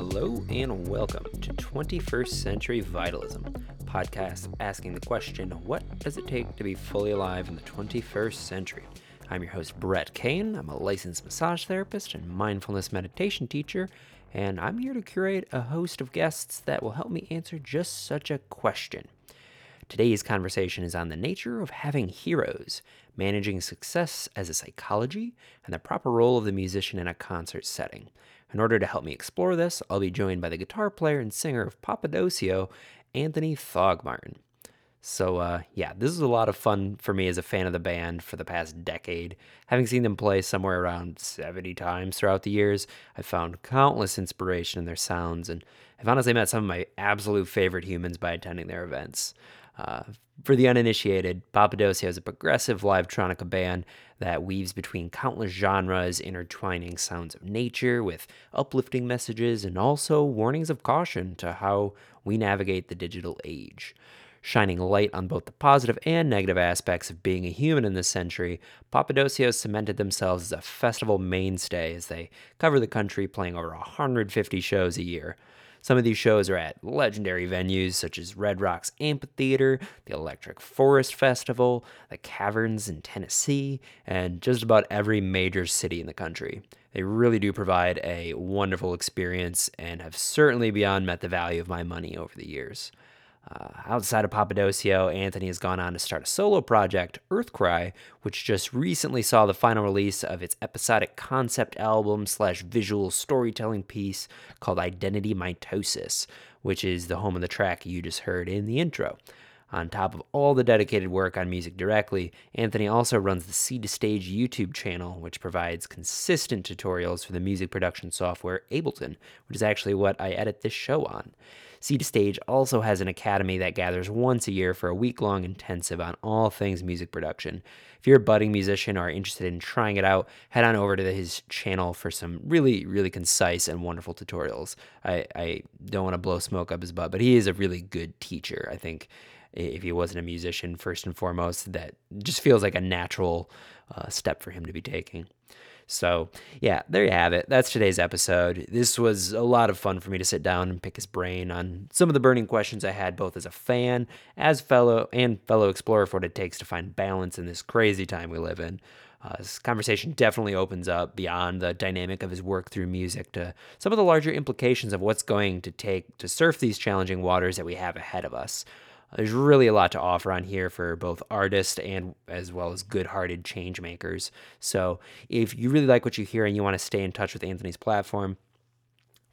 Hello and welcome to 21st Century Vitalism, podcast asking the question what does it take to be fully alive in the 21st century? I'm your host, Brett Kane. I'm a licensed massage therapist and mindfulness meditation teacher, and I'm here to curate a host of guests that will help me answer just such a question. Today's conversation is on the nature of having heroes, managing success as a psychology, and the proper role of the musician in a concert setting. In order to help me explore this, I'll be joined by the guitar player and singer of Papadosio, Anthony Thogmartin. So, uh, yeah, this is a lot of fun for me as a fan of the band for the past decade. Having seen them play somewhere around 70 times throughout the years, I've found countless inspiration in their sounds, and I've honestly met some of my absolute favorite humans by attending their events. Uh, for the uninitiated, Papadosio is a progressive live tronica band that weaves between countless genres, intertwining sounds of nature with uplifting messages and also warnings of caution to how we navigate the digital age. Shining light on both the positive and negative aspects of being a human in this century, Papadosio cemented themselves as a festival mainstay as they cover the country playing over 150 shows a year. Some of these shows are at legendary venues such as Red Rocks Amphitheater, the Electric Forest Festival, the Caverns in Tennessee, and just about every major city in the country. They really do provide a wonderful experience and have certainly beyond met the value of my money over the years. Uh, outside of Papadosio, Anthony has gone on to start a solo project, Earthcry, which just recently saw the final release of its episodic concept album slash visual storytelling piece called Identity Mitosis, which is the home of the track you just heard in the intro. On top of all the dedicated work on music directly, Anthony also runs the Seed to Stage YouTube channel, which provides consistent tutorials for the music production software Ableton, which is actually what I edit this show on. Seed Stage also has an academy that gathers once a year for a week long intensive on all things music production. If you're a budding musician or interested in trying it out, head on over to his channel for some really, really concise and wonderful tutorials. I, I don't want to blow smoke up his butt, but he is a really good teacher. I think if he wasn't a musician, first and foremost, that just feels like a natural uh, step for him to be taking. So, yeah, there you have it. That's today's episode. This was a lot of fun for me to sit down and pick his brain on some of the burning questions I had both as a fan, as fellow and fellow explorer for what it takes to find balance in this crazy time we live in. Uh, this conversation definitely opens up beyond the dynamic of his work through music to some of the larger implications of what's going to take to surf these challenging waters that we have ahead of us. There's really a lot to offer on here for both artists and as well as good-hearted change makers. So if you really like what you hear and you want to stay in touch with Anthony's platform,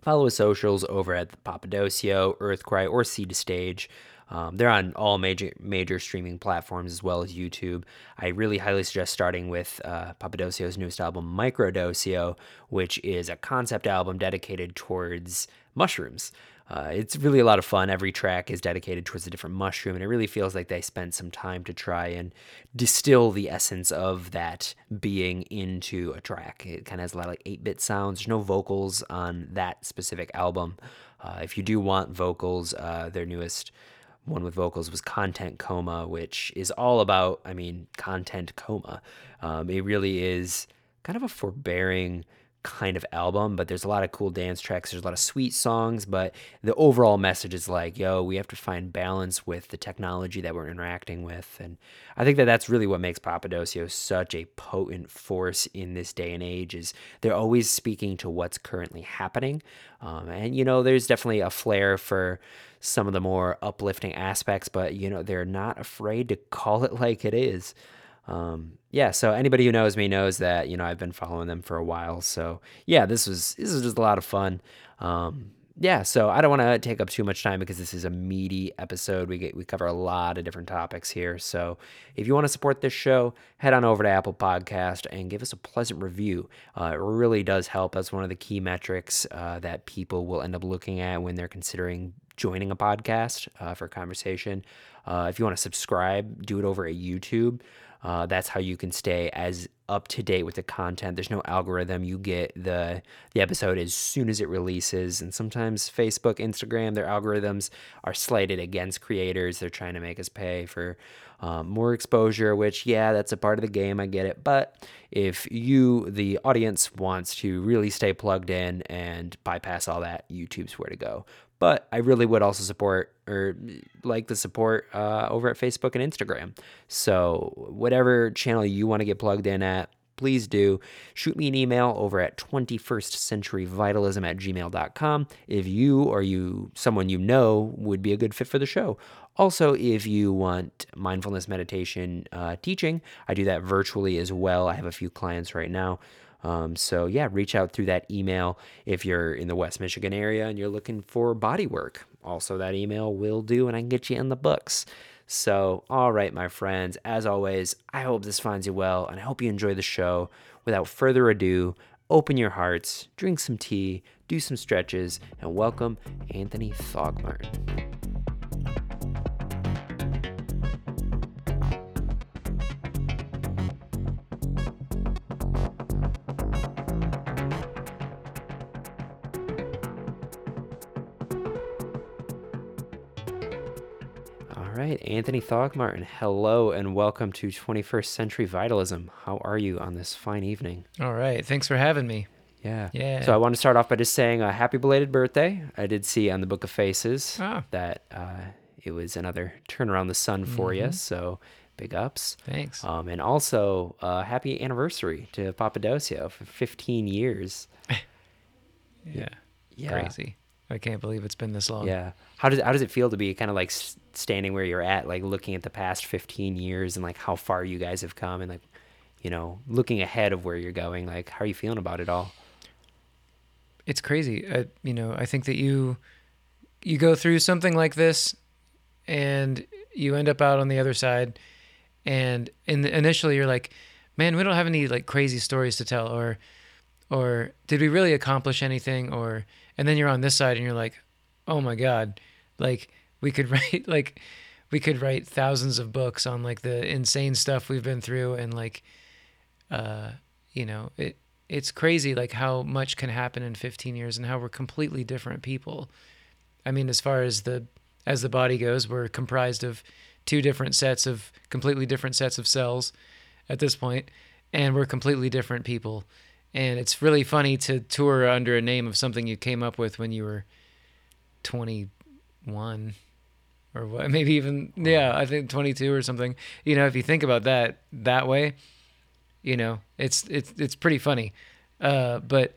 follow his socials over at Papadosio, Earthcry, or Seed to Stage. Um, they're on all major major streaming platforms as well as YouTube. I really highly suggest starting with uh, Papadosio's newest album, Microdosio, which is a concept album dedicated towards mushrooms. Uh, it's really a lot of fun. Every track is dedicated towards a different mushroom, and it really feels like they spent some time to try and distill the essence of that being into a track. It kind of has a lot of like 8 bit sounds. There's no vocals on that specific album. Uh, if you do want vocals, uh, their newest one with vocals was Content Coma, which is all about, I mean, content coma. Um, it really is kind of a forbearing kind of album, but there's a lot of cool dance tracks. There's a lot of sweet songs, but the overall message is like, yo, we have to find balance with the technology that we're interacting with. And I think that that's really what makes Papadosio such a potent force in this day and age is they're always speaking to what's currently happening. Um, and, you know, there's definitely a flair for some of the more uplifting aspects, but, you know, they're not afraid to call it like it is. Um, yeah, so anybody who knows me knows that you know I've been following them for a while. So yeah, this was this is just a lot of fun. Um, yeah, so I don't want to take up too much time because this is a meaty episode. We get we cover a lot of different topics here. So if you want to support this show, head on over to Apple Podcast and give us a pleasant review. Uh, it really does help. That's one of the key metrics uh, that people will end up looking at when they're considering joining a podcast uh, for conversation. Uh, if you want to subscribe, do it over at YouTube. Uh, that's how you can stay as up to date with the content. There's no algorithm. You get the the episode as soon as it releases. And sometimes Facebook, Instagram, their algorithms are slated against creators. They're trying to make us pay for um, more exposure. Which, yeah, that's a part of the game. I get it. But if you, the audience, wants to really stay plugged in and bypass all that, YouTube's where to go. But I really would also support or like the support uh, over at Facebook and Instagram. So, whatever channel you want to get plugged in at, please do. Shoot me an email over at 21st century vitalism at gmail.com if you or you someone you know would be a good fit for the show. Also if you want mindfulness meditation uh, teaching i do that virtually as well. I have a few clients right now um, so yeah, reach out through that email if you're in the West Michigan area and you're looking for body work. Also, that email will do, and I can get you in the books. So, all right, my friends, as always, I hope this finds you well, and I hope you enjoy the show. Without further ado, open your hearts, drink some tea, do some stretches, and welcome Anthony Thogmartin. Right, Anthony Thogmartin, hello and welcome to 21st Century Vitalism. How are you on this fine evening? All right, thanks for having me. Yeah. Yeah. So I want to start off by just saying a happy belated birthday. I did see on the Book of Faces Ah. that uh, it was another turn around the sun for you. Mm-hmm. So big ups. Thanks. Um, and also, uh, happy anniversary to Papadosio for 15 years. yeah. Yeah. Crazy. I can't believe it's been this long. Yeah. How does how does it feel to be kind of like standing where you're at, like looking at the past 15 years and like how far you guys have come, and like, you know, looking ahead of where you're going. Like, how are you feeling about it all? It's crazy. I, you know, I think that you you go through something like this and you end up out on the other side and in the, initially you're like, "Man, we don't have any like crazy stories to tell or or did we really accomplish anything or and then you're on this side and you're like, "Oh my god, like we could write like we could write thousands of books on like the insane stuff we've been through and like uh you know, it it's crazy like how much can happen in 15 years and how we're completely different people. I mean, as far as the as the body goes, we're comprised of two different sets of completely different sets of cells at this point, and we're completely different people. And it's really funny to tour under a name of something you came up with when you were 21 or what maybe even yeah, I think 22 or something. You know, if you think about that that way, you know, it's it's it's pretty funny. Uh, but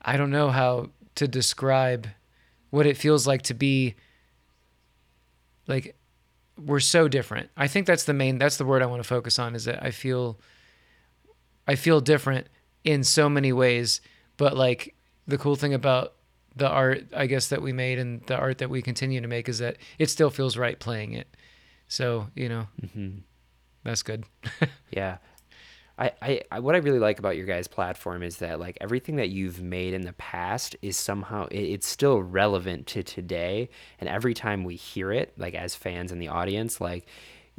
I don't know how to describe what it feels like to be like we're so different. I think that's the main that's the word I want to focus on is that I feel I feel different in so many ways, but like the cool thing about the art I guess that we made and the art that we continue to make is that it still feels right playing it. So, you know, Mm-hmm. that's good. Yeah. I, I, what I really like about your guys' platform is that like everything that you've made in the past is somehow it, it's still relevant to today and every time we hear it like as fans in the audience like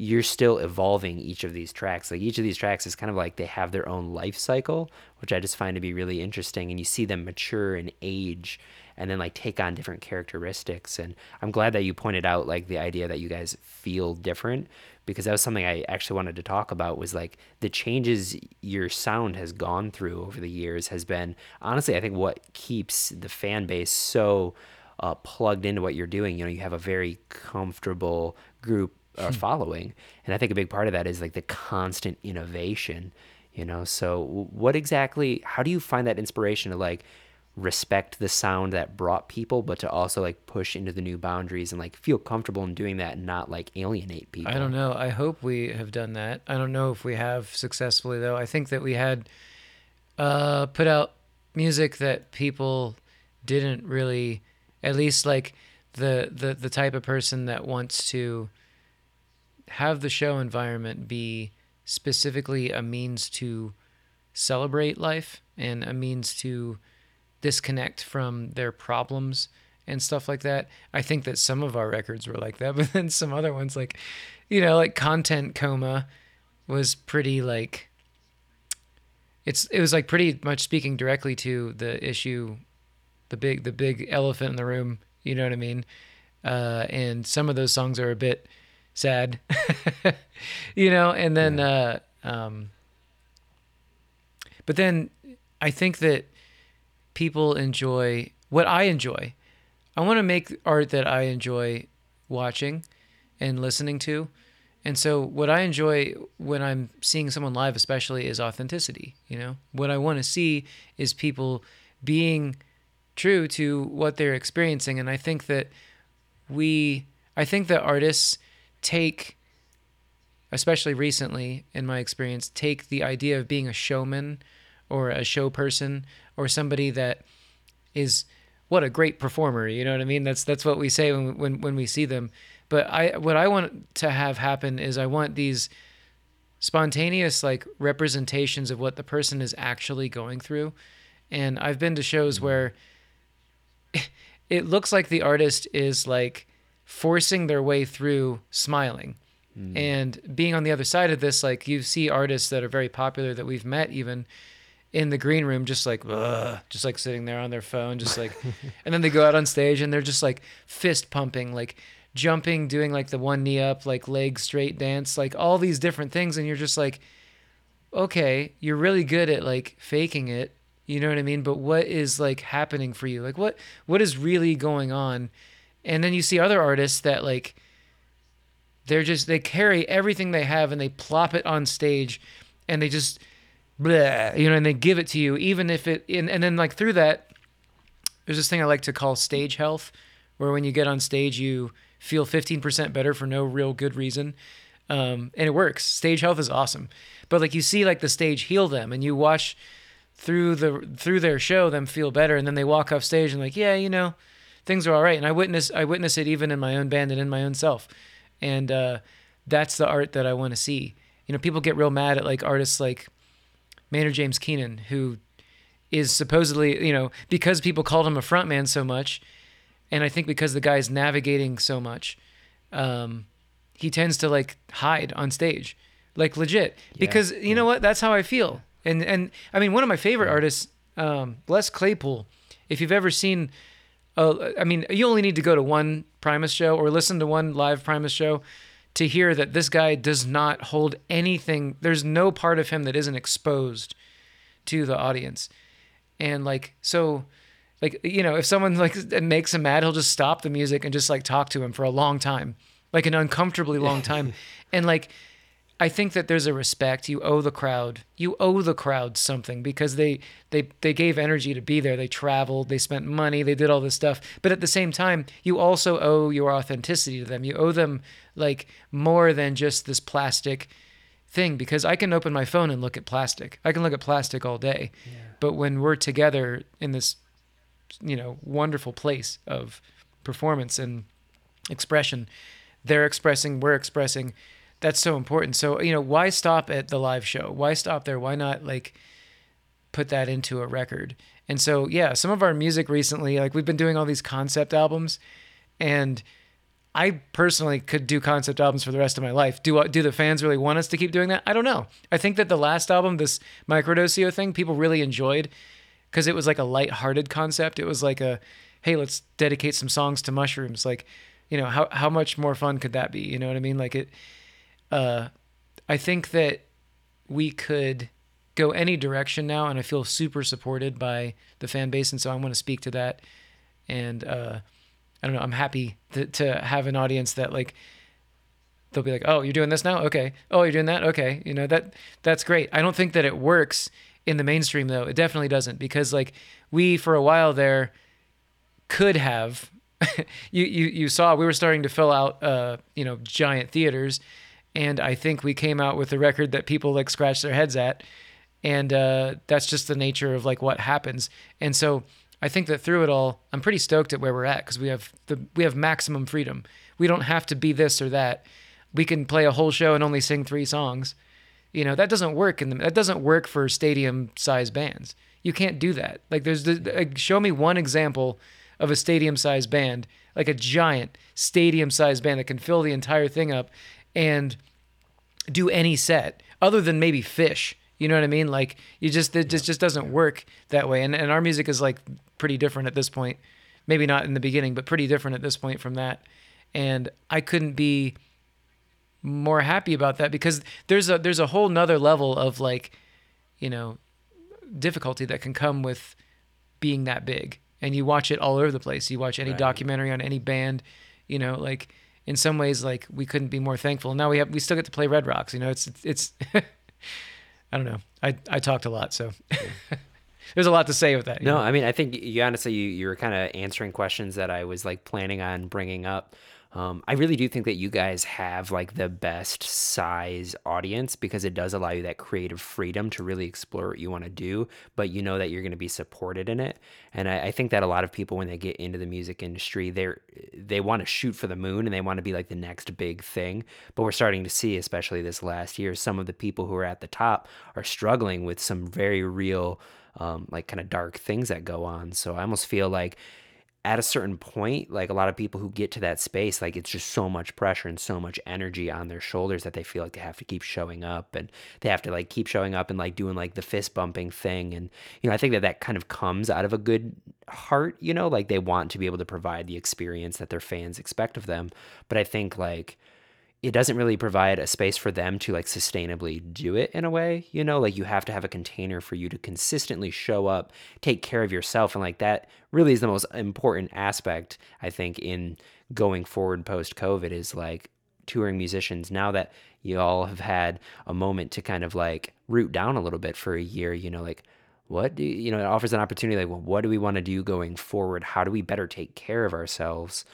you're still evolving each of these tracks like each of these tracks is kind of like they have their own life cycle which I just find to be really interesting and you see them mature and age and then like take on different characteristics and I'm glad that you pointed out like the idea that you guys feel different because that was something I actually wanted to talk about was like the changes your sound has gone through over the years has been honestly I think what keeps the fan base so uh, plugged into what you're doing. You know, you have a very comfortable group uh, following, and I think a big part of that is like the constant innovation. You know, so what exactly? How do you find that inspiration to like? respect the sound that brought people but to also like push into the new boundaries and like feel comfortable in doing that and not like alienate people I don't know. I hope we have done that. I don't know if we have successfully though. I think that we had uh, put out music that people didn't really, at least like the the the type of person that wants to have the show environment be specifically a means to celebrate life and a means to disconnect from their problems and stuff like that. I think that some of our records were like that, but then some other ones like you know, like content coma was pretty like it's it was like pretty much speaking directly to the issue the big the big elephant in the room, you know what I mean? Uh, and some of those songs are a bit sad, you know. And then, yeah. uh, um, but then I think that people enjoy what I enjoy. I want to make art that I enjoy watching and listening to. And so what I enjoy when I'm seeing someone live especially is authenticity, you know? What I want to see is people being true to what they're experiencing and I think that we I think that artists take especially recently in my experience take the idea of being a showman or a show person or somebody that is what a great performer you know what i mean? That's that's what we say when when when we see them. But i what i want to have happen is i want these spontaneous like representations of what the person is actually going through. And i've been to shows mm-hmm. where it looks like the artist is like forcing their way through smiling. Mm. And being on the other side of this, like you see artists that are very popular that we've met even in the green room, just like, Ugh, just like sitting there on their phone, just like, and then they go out on stage and they're just like fist pumping, like jumping, doing like the one knee up, like leg straight dance, like all these different things. And you're just like, okay, you're really good at like faking it you know what I mean? But what is like happening for you? Like what what is really going on? And then you see other artists that like they're just they carry everything they have and they plop it on stage and they just blah, you know, and they give it to you even if it and, and then like through that there's this thing I like to call stage health where when you get on stage you feel 15% better for no real good reason. Um, and it works. Stage health is awesome. But like you see like the stage heal them and you watch through the through their show them feel better and then they walk off stage and like yeah you know things are all right. And i witness i witness it even in my own band and in my own self. And uh, that's the art that i want to see. You know people get real mad at like artists like maynard james keenan who is supposedly you know because people called him a frontman so much and i think because the guy's navigating so much um, he tends to like hide on stage. Like legit. Yeah, because you yeah. know what? That's how i feel. And and I mean, one of my favorite artists, um, Les Claypool. If you've ever seen, uh, I mean, you only need to go to one Primus show or listen to one live Primus show to hear that this guy does not hold anything. There's no part of him that isn't exposed to the audience, and like so. Like you know, if someone like makes him mad, he'll just stop the music and just like talk to him for a long time, like an uncomfortably long time, and like I think that there's a respect you owe the crowd. You owe the crowd something because they they they gave energy to be there. They traveled, they spent money, they did all this stuff. But at the same time, you also owe your authenticity to them. You owe them like more than just this plastic thing because I can open my phone and look at plastic. I can look at plastic all day. Yeah. But when we're together in this you know, wonderful place of performance and expression, they're expressing, we're expressing that's so important. So, you know, why stop at the live show? Why stop there? Why not like put that into a record? And so, yeah, some of our music recently, like we've been doing all these concept albums and I personally could do concept albums for the rest of my life. Do uh, do the fans really want us to keep doing that? I don't know. I think that the last album, this microdosio thing, people really enjoyed because it was like a light-hearted concept. It was like a, hey, let's dedicate some songs to mushrooms. Like, you know, how how much more fun could that be? You know what I mean? Like it uh, I think that we could go any direction now, and I feel super supported by the fan base, and so I want to speak to that. And uh, I don't know, I'm happy to, to have an audience that like they'll be like, "Oh, you're doing this now? Okay. Oh, you're doing that? Okay." You know that that's great. I don't think that it works in the mainstream though. It definitely doesn't because like we for a while there could have you you you saw we were starting to fill out uh you know giant theaters and I think we came out with a record that people like scratch their heads at, and uh, that's just the nature of like what happens. And so I think that through it all, I'm pretty stoked at where we're at because we have the we have maximum freedom. We don't have to be this or that. We can play a whole show and only sing three songs. You know that doesn't work, in the, that doesn't work for stadium size bands. You can't do that. Like, there's the, show me one example of a stadium size band, like a giant stadium sized band that can fill the entire thing up and do any set other than maybe Phish. You know what I mean? Like you just it just just doesn't work that way. And and our music is like pretty different at this point. Maybe not in the beginning, but pretty different at this point from that. And I couldn't be more happy about that because there's a there's a whole nother level of like, you know, difficulty that can come with being that big. And you watch it all over the place. You watch any Right. documentary on any band, you know, like in some ways like we couldn't be more thankful. Now we have we still get to play Red Rocks, you know, it's it's I don't know. I I talked a lot, so there's a lot to say with that. No, know? I mean, I think you honestly, you, you were kind of answering questions that I was like planning on bringing up. Um, I really do think that you guys have like the best size audience because it does allow you that creative freedom to really explore what you want to do, but you know that you're going to be supported in it. And I, I think that a lot of people, when they get into the music industry, they're they want to shoot for the moon and they want to be like the next big thing. But we're starting to see, especially this last year, some of the people who are at the top are struggling with some very real um, like kind of dark things that go on. So I almost feel like at a certain point, like a lot of people who get to that space, like it's just so much pressure and so much energy on their shoulders that they feel like they have to keep showing up and they have to like keep showing up and like doing like the fist bumping thing. And, you know, I think that that kind of comes out of a good heart, you know, like they want to be able to provide the experience that their fans expect of them. But I think like, it doesn't really provide a space for them to like sustainably do it in a way you know? Like you have to have a container for you to consistently show up take care of yourself and like that really is the most important aspect i think in going forward post covid is like touring musicians. Now that you all have had a moment to kind of like root down a little bit for a year you know like what do you know it offers an opportunity like well what do we want to do going forward? How do we better take care of ourselves?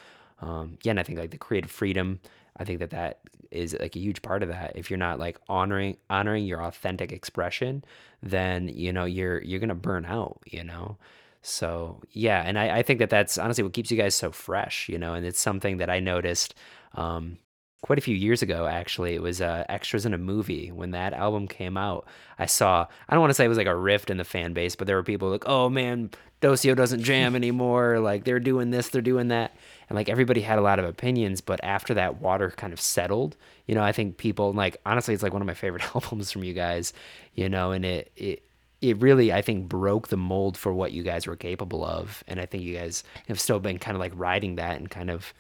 Um yeah and i think like the creative freedom i think that that is like a huge part of that. If you're not like honoring honoring your authentic expression then you know you're you're gonna burn out you know? So yeah and i, I think that that's honestly what keeps you guys so fresh you know? And it's something that i noticed um quite a few years ago actually it was uh, extras in a movie. When that album came out i saw i don't want to say it was like a rift in the fan base but there were people like oh man Dosio doesn't jam anymore. Like they're doing this they're doing that. And like everybody had a lot of opinions but after that water kind of settled you know i think people like honestly it's like one of my favorite albums from you guys you know and it it it really i think broke the mold for what you guys were capable of. And i think you guys have still been kind of like riding that and kind of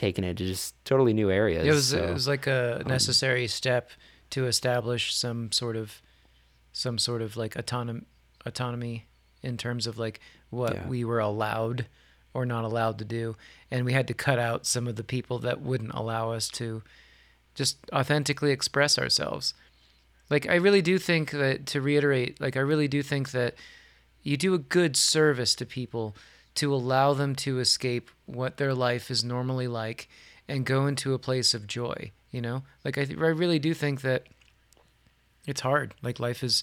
taking it to just totally new areas It was so- it was like a um, necessary step to establish some sort of some sort of like autonom- autonomy in terms of like what Yeah. we were allowed or not allowed to do and we had to cut out some of the people that wouldn't allow us to just authentically express ourselves like i really do think that to reiterate like i really do think that you do a good service to people to allow them to escape what their life is normally like and go into a place of joy you know? Like i, th- I really do think that it's hard. Like life is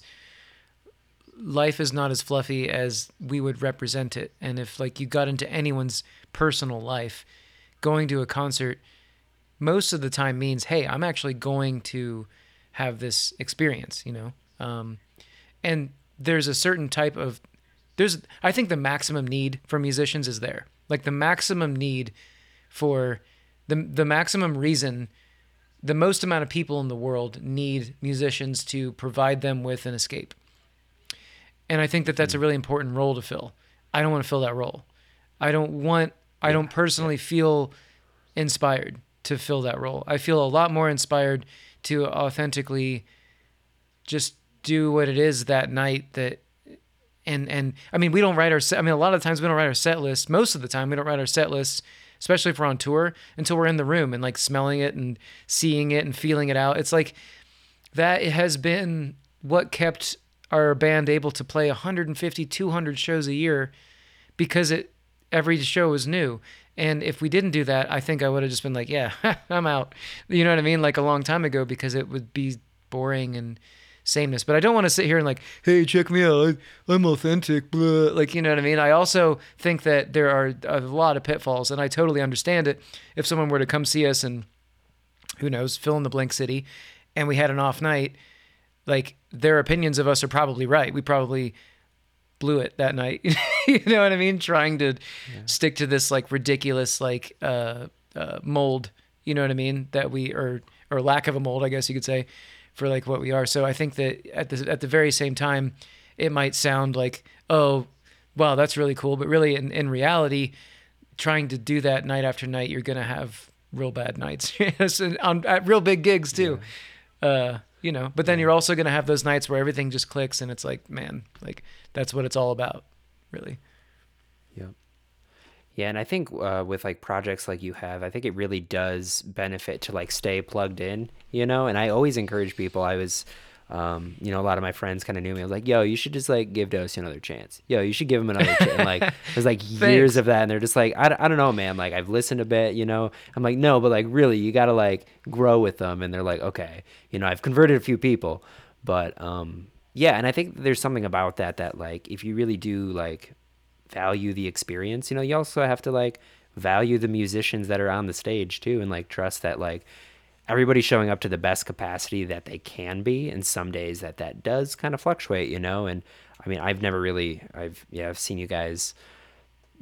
life is not as fluffy as we would represent it. And if like you got into anyone's personal life going to a concert most of the time means hey i'm actually going to have this experience you know? Um, and there's a certain type of there's i think the maximum need for musicians is there. Like the maximum need for the the maximum reason the most amount of people in the world need musicians to provide them with an escape. And i think that that's a hmm. really important role to fill. I don't want to fill that role. I don't want i don't personally feel inspired to fill that role. I feel a lot more inspired to authentically just do what it is that night that and and I mean we don't write our set I mean a lot of times we don't write our set list. Most of the time we don't write our set list, especially if we're on tour until we're in the room and like smelling it and seeing it and feeling it out. It's like that has been what kept our band able to play 150 200 shows a year because it every show was new. And if we didn't do that i think i would have just been like yeah i'm out. You know what i mean? Like a long time ago because it would be boring and sameness but i don't want to sit here and like hey check me out I, i'm authentic blah. like you know what i mean i also think that there are a lot of pitfalls and i totally understand it if someone were to come see us and who knows fill in the blank city and we had an off night like their opinions of us are probably right we probably blew it that night you know what I mean? Trying to stick to this like ridiculous like uh, uh, mold. You know what I mean? That we or or lack of a mold, I guess you could say, for like what we are. So I think that at the at the very same time, it might sound like oh, wow, that's really cool, but really in in reality, trying to do that night after night, you're gonna have real bad nights and on at real big gigs too. Uh, you know, but then you're also gonna have those nights where everything just clicks and it's like, man, like that's what it's all about, really. Yeah, and I think uh, with like projects like you have, I think it really does benefit to like stay plugged in, you know. And I always encourage people. I was, um, you know, a lot of my friends kind of knew me. I was like, "Yo, you should just like give Dosey another chance. Yo, you should give him another chance." like there's like years of that, and they're just like, I, I don't know, man. Like I've listened a bit, you know. I'm like, no, but like really, you gotta like grow with them, and they're like, okay, you know, I've converted a few people, but um, yeah, and I think there's something about that that like if you really do like value the experience you know you also have to like value the musicians that are on the stage too and like trust that like everybody's showing up to the best capacity that they can be and some days that that does kind of fluctuate you know and i mean i've never really i've yeah i've seen you guys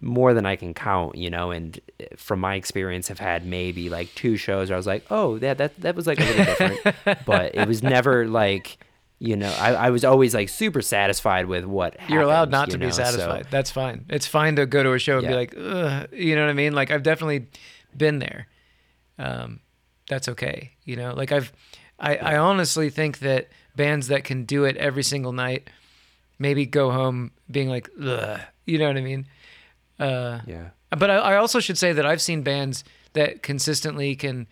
more than i can count you know and eh, from my experience have had maybe like two shows where i was like oh that that, that was like a little different. But it was never like you know, I, I was always like super satisfied with what You're allowed not you to know, be so- satisfied. That's fine. It's fine to go to a show and be like, Ugh, you know what I mean? Like I've definitely been there. Um, that's okay. You know, like I've, I, I honestly think that bands that can do it every single night, maybe go home being like, Ugh, you know what I mean? Uh, yeah. but I, I also should say that I've seen bands that consistently can.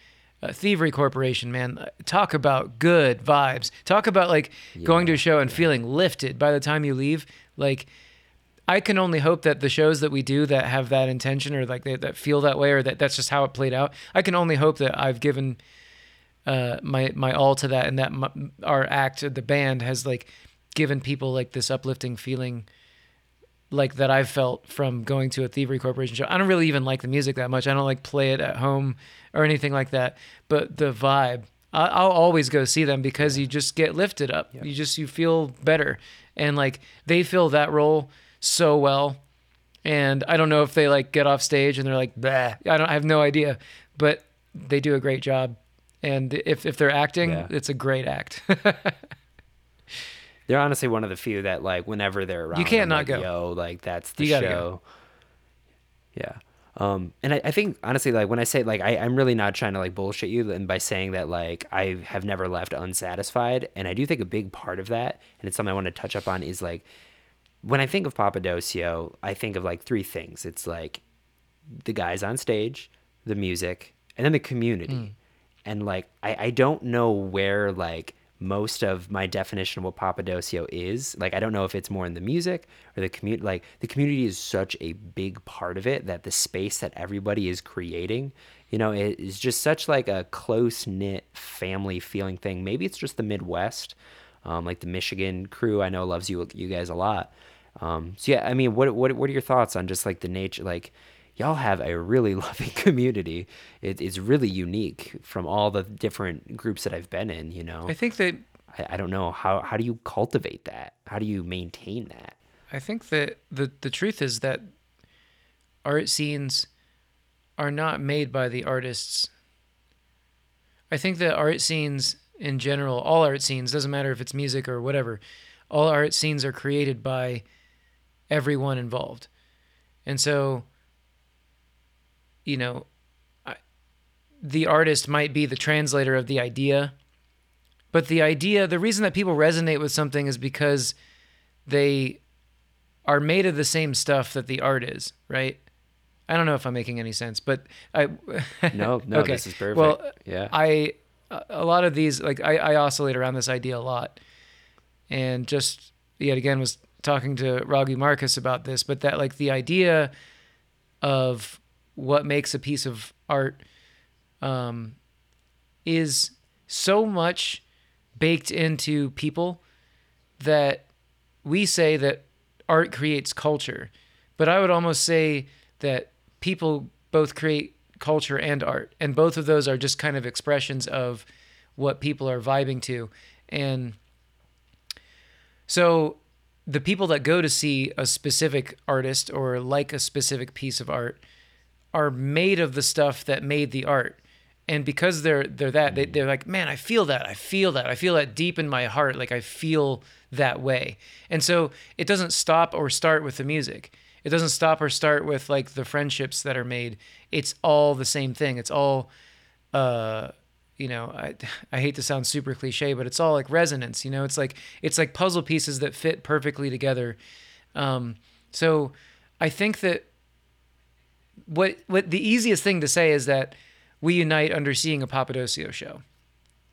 Uh, Thievery Corporation, man, uh, talk about good vibes. Talk about like going to a show and feeling lifted by the time you leave. Like, I can only hope that the shows that we do that have that intention or like they, that feel that way or that that's just how it played out. I can only hope that I've given uh, my my all to that and that my, our act, the band, has like given people like this uplifting feeling like that I've felt from going to a Thievery Corporation show. I don't really even like the music that much. I don't like play it at home or anything like that. But the vibe, I- I'll always go see them because you just get lifted up. You just you feel better, and like they fill that role so well. And I don't know if they like get off stage and they're like, bah. I don't. I have no idea, but they do a great job. And if if they're acting, Yeah. it's a great act. They're honestly one of the few that like whenever they're around, you can't I'm not like, go. Yo, like that's the You show. Yeah. Um, and I, I think honestly, like when I say like I, I'm really not trying to like bullshit you, and by saying that like I have never left unsatisfied, and I do think a big part of that, and it's something I want to touch up on, is like when I think of Papadosio, I think of like three things. It's like the guys on stage, the music, and then the community. And like I, I don't know where like most of my definition of what Papadosio is. Like I don't know if it's more in the music or the community like the community is such a big part of it that the space that everybody is creating, you know, it is just such like a close knit family feeling thing. Maybe it's just the Midwest. Um, like the Michigan crew I know loves you you guys a lot. Um, so yeah, I mean, what what what are your thoughts on just like the nature? Like, y'all have a really loving community. It, it's really unique from all the different groups that I've been in. You know, I think that I, I don't know how how do you cultivate that? How do you maintain that? I think that the the truth is that art scenes are not made by the artists. I think that art scenes in general, all art scenes, doesn't matter if it's music or whatever, all art scenes are created by everyone involved. And so, you know, I, the artist might be the translator of the idea, but the idea, the reason that people resonate with something is because they are made of the same stuff that the art is, right? I don't know if I'm making any sense, but I No, no, Okay. this is perfect. Well, yeah, I, a lot of these like I, I oscillate around this idea a lot, and just yet again was talking to Raghu Markus about this, but that like the idea of what makes a piece of art um, is so much baked into people that we say that art creates culture, but I would almost say that people both create culture and art, and both of those are just kind of expressions of what people are vibing to, and so the people that go to see a specific artist or like a specific piece of art are made of the stuff that made the art. And because they're they're that they, they're like man i feel that i feel that i feel that deep in my heart like i feel that way. And so it doesn't stop or start with the music. It doesn't stop or start with like the friendships that are made. It's all the same thing. It's all uh you know i i hate to sound super cliche but it's all like resonance you know? It's like it's like puzzle pieces that fit perfectly together. Um so i think that what what the easiest thing to say is that we unite under seeing a Papadosio show,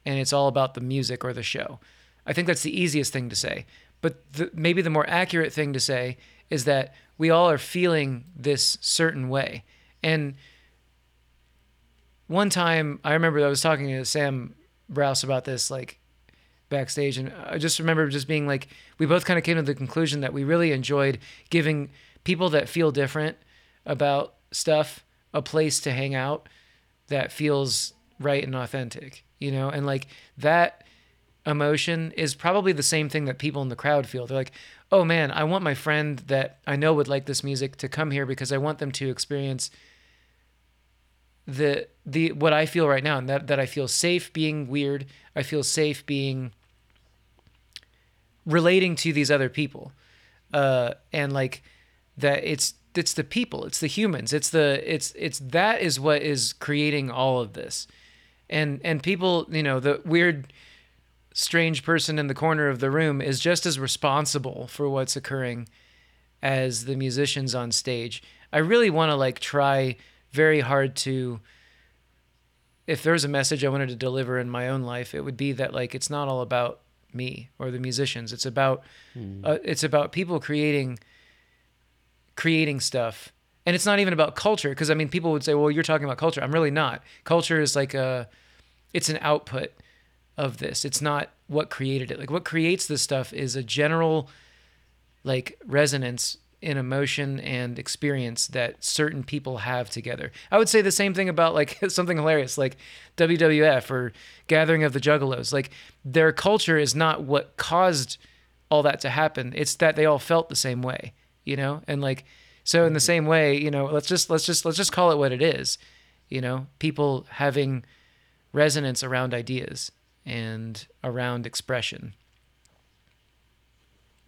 and it's all about the music or the show. I think that's the easiest thing to say. But the, maybe the more accurate thing to say is that we all are feeling this certain way. And one time, I remember I was talking to Sam Brouse about this, like backstage, and I just remember just being like, we both kind of came to the conclusion that we really enjoyed giving people that feel different about stuff a place to hang out that feels right and authentic, you know? And like that emotion is probably the same thing that people in the crowd feel. They're like, oh man, I want my friend that I know would like this music to come here because I want them to experience the the what I feel right now and that that I feel safe being weird. I feel safe being relating to these other people. Uh and like that it's it's the people it's the humans it's the it's it's that is what is creating all of this. And and people you know the weird strange person in the corner of the room is just as responsible for what's occurring as the musicians on stage. I really want to like try very hard to if there's a message i wanted to deliver in my own life it would be that like it's not all about me or the musicians. It's about mm. uh, it's about people creating creating stuff and it's not even about culture because i mean people would say well you're talking about culture i'm really not culture is like a it's an output of this it's not what created it like what creates this stuff is a general like resonance in emotion and experience that certain people have together. I would say the same thing about like something hilarious like WWF or Gathering of the Juggalos. Like their culture is not what caused all that to happen. It's that they all felt the same way you know and like so in the mm-hmm. same way you know let's just let's just let's just call it what it is you know people having resonance around ideas and around expression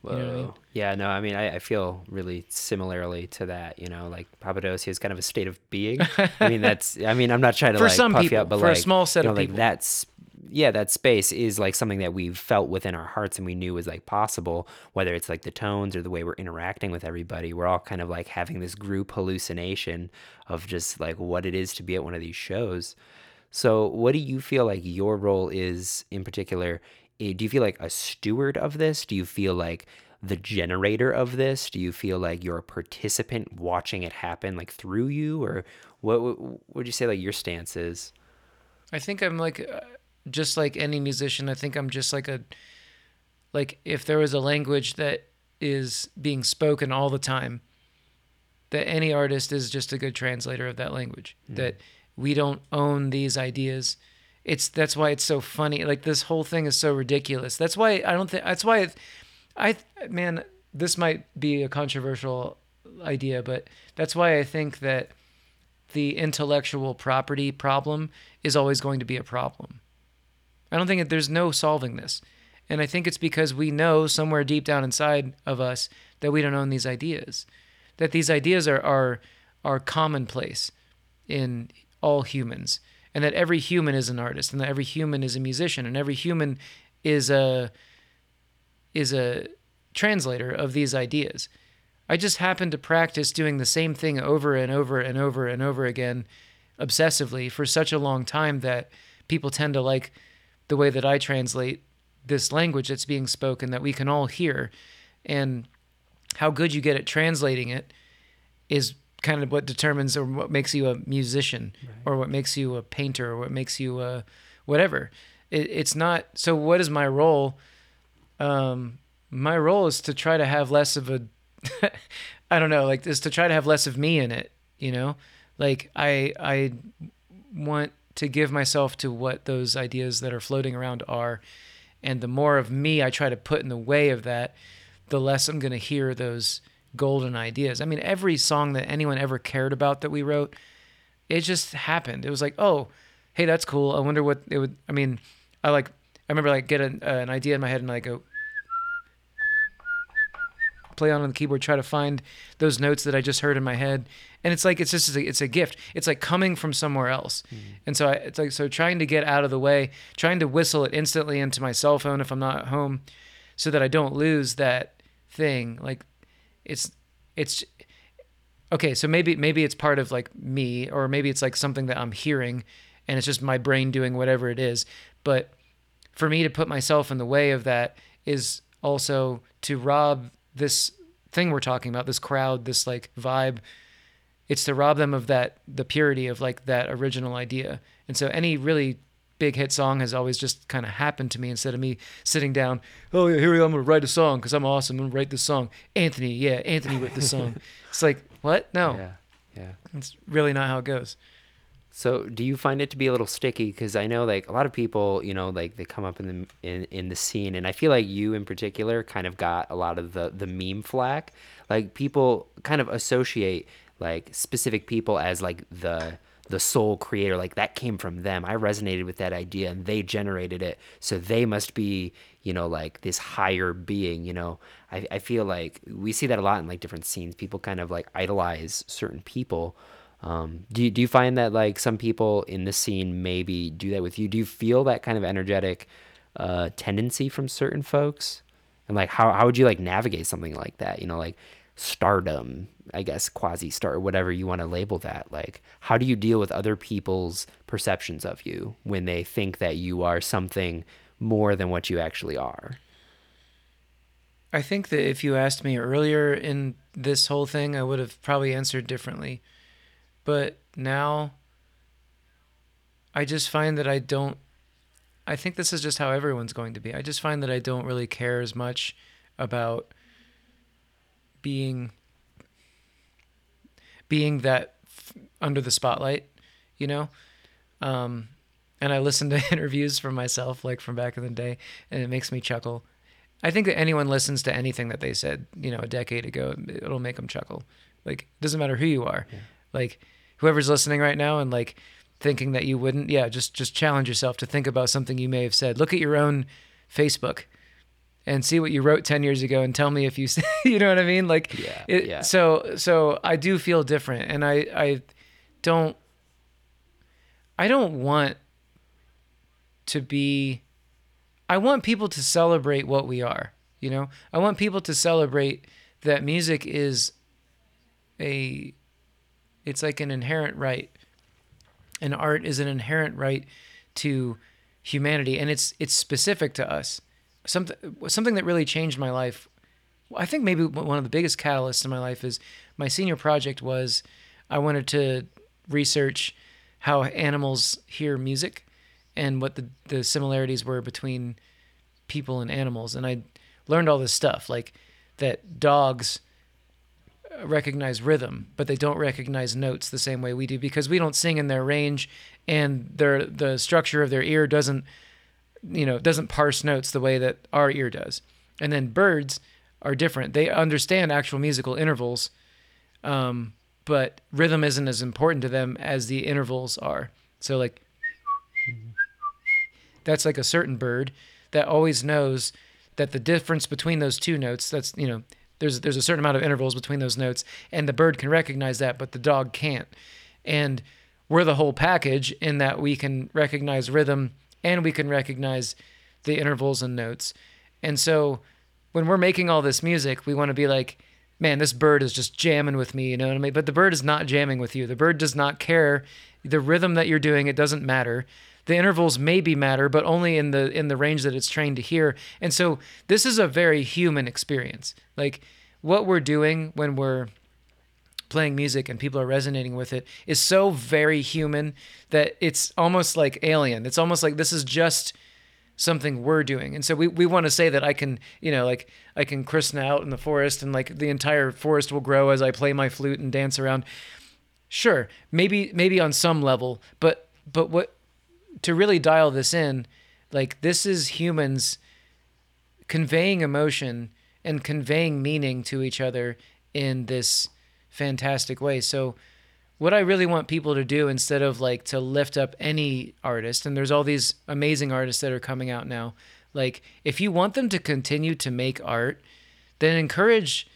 Whoa. You know I mean? Yeah, no, I mean, I, I, feel really similarly to that. You know, like Papadosio is kind of a state of being. I mean, that's. I mean, I'm not trying to for like some puff people, you up, but for like a small set you know, of like people, that's yeah, that space is like something that we've felt within our hearts and we knew was like possible, whether it's like the tones or the way we're interacting with everybody. We're all kind of like having this group hallucination of just like what it is to be at one of these shows. So, what do you feel like your role is in particular? Eh, do you feel like a steward of this? Do you feel like the generator of this? Do you feel like you're a participant watching it happen like through you or what what would you say like your stance is? I think I'm like uh, just like any musician, I think I'm just like a like if there was a language that is being spoken all the time, that any artist is just a good translator of that language. Mm. That we don't own these ideas. It's that's why it's so funny. Like this whole thing is so ridiculous. That's why I don't think that's why it, I man, this might be a controversial idea, but that's why I think that the intellectual property problem is always going to be a problem. I don't think that there's no solving this. And I think it's because we know somewhere deep down inside of us that we don't own these ideas. That these ideas are are are commonplace in all humans. And that every human is an artist and that every human is a musician and every human is a is a translator of these ideas. I just happen to practice doing the same thing over and over and over and over again obsessively for such a long time that people tend to like the way that I translate this language that's being spoken that we can all hear. And how good you get at translating it is kind of what determines or what makes you a musician right. or what makes you a painter or what makes you a whatever. It, it's not. So, what is my role? Um, my role is to try to have less of a, I don't know, like is to try to have less of me in it. You know, like I I want to give myself to what those ideas that are floating around are. And the more of me I try to put in the way of that, the less I'm going to hear those golden ideas. I mean, every song that anyone ever cared about that we wrote, it just happened. It was like, oh, hey, that's cool. I wonder what it would. I mean, I like. I remember like get an, uh, an idea in my head and I go play on on the keyboard, try to find those notes that I just heard in my head, and it's like it's just a, it's a gift. It's like coming from somewhere else, mm-hmm. and so I, it's like so trying to get out of the way, trying to whistle it instantly into my cell phone if I'm not at home, so that I don't lose that thing. Like it's it's okay. So maybe maybe it's part of like me, or maybe it's like something that I'm hearing, and it's just my brain doing whatever it is. But for me to put myself in the way of that is also to rob this thing we're talking about, this crowd, this like vibe. It's to rob them of that the purity of like that original idea. And so any really big hit song has always just kind of happened to me instead of me sitting down. Oh yeah, here we go. I'm gonna write a song because I'm awesome. I'm gonna write this song. Anthony, yeah, Anthony with the song. it's like what? No, Yeah. Yeah. it's really not how it goes. So, do you find it to be a little sticky? Because I know, like, a lot of people, you know, like they come up in the in, in the scene, and I feel like you, in particular, kind of got a lot of the the meme flack. Like, people kind of associate like specific people as like the the sole creator. Like that came from them. I resonated with that idea, and they generated it, so they must be, you know, like this higher being. You know, I I feel like we see that a lot in like different scenes. People kind of like idolize certain people. Um, do you, do you find that like some people in the scene maybe do that with you? Do you feel that kind of energetic uh, tendency from certain folks? And like how how would you like navigate something like that? You know, like stardom, I guess quasi star, whatever you want to label that. Like how do you deal with other people's perceptions of you when they think that you are something more than what you actually are? I think that if you asked me earlier in this whole thing, I would have probably answered differently. But now I just find that I don't I think this is just how everyone's going to be. I just find that I don't really care as much about being being that f- under the spotlight, you know? Um and I listen to interviews from myself like from back in the day and it makes me chuckle. I think that anyone listens to anything that they said, you know, a decade ago, it'll make them chuckle. Like, it doesn't matter who you are. Like, whoever's listening right now and like thinking that you wouldn't, yeah, just just challenge yourself to think about something you may have said. Look at your own Facebook and see what you wrote 10 years ago and tell me if you you know what I mean? Like Yeah, it, yeah. so so I do feel different and I I don't I don't want to be I want people to celebrate what we are, you know? I want people to celebrate that music is a it's like an inherent right. And art is an inherent right to humanity and it's it's specific to us. Something something that really changed my life. I think maybe one of the biggest catalysts in my life is my senior project was I wanted to research how animals hear music and what the, the similarities were between people and animals. And I learned all this stuff, like that dogs recognize rhythm, but they don't recognize notes the same way we do because we don't sing in their range, and their the structure of their ear doesn't, you know, it doesn't parse notes the way that our ear does. And then birds are different; they understand actual musical intervals, um, but rhythm isn't as important to them as the intervals are. So like that's like a certain bird that always knows that the difference between those two notes that's you know there's there's a certain amount of intervals between those notes and the bird can recognize that but the dog can't and we're the whole package in that we can recognize rhythm and we can recognize the intervals and notes. And so when we're making all this music we want to be like man this bird is just jamming with me you know what i mean? But the bird is not jamming with you. The bird does not care. The rhythm that you're doing it doesn't matter. The intervals maybe matter but only in the in the range that it's trained to hear. And so this is a very human experience. Like what we're doing when we're playing music and people are resonating with it is so very human that it's almost like alien. It's almost like this is just something we're doing. And so we, we want to say that i can you know like i can christen out in the forest and like the entire forest will grow as i play my flute and dance around. Sure maybe maybe on some level but but what to really dial this in like this is humans conveying emotion and conveying meaning to each other in this fantastic way. So what I really want people to do instead of like to lift up any artist and there's all these amazing artists that are coming out now. Like if you want them to continue to make art, then encourage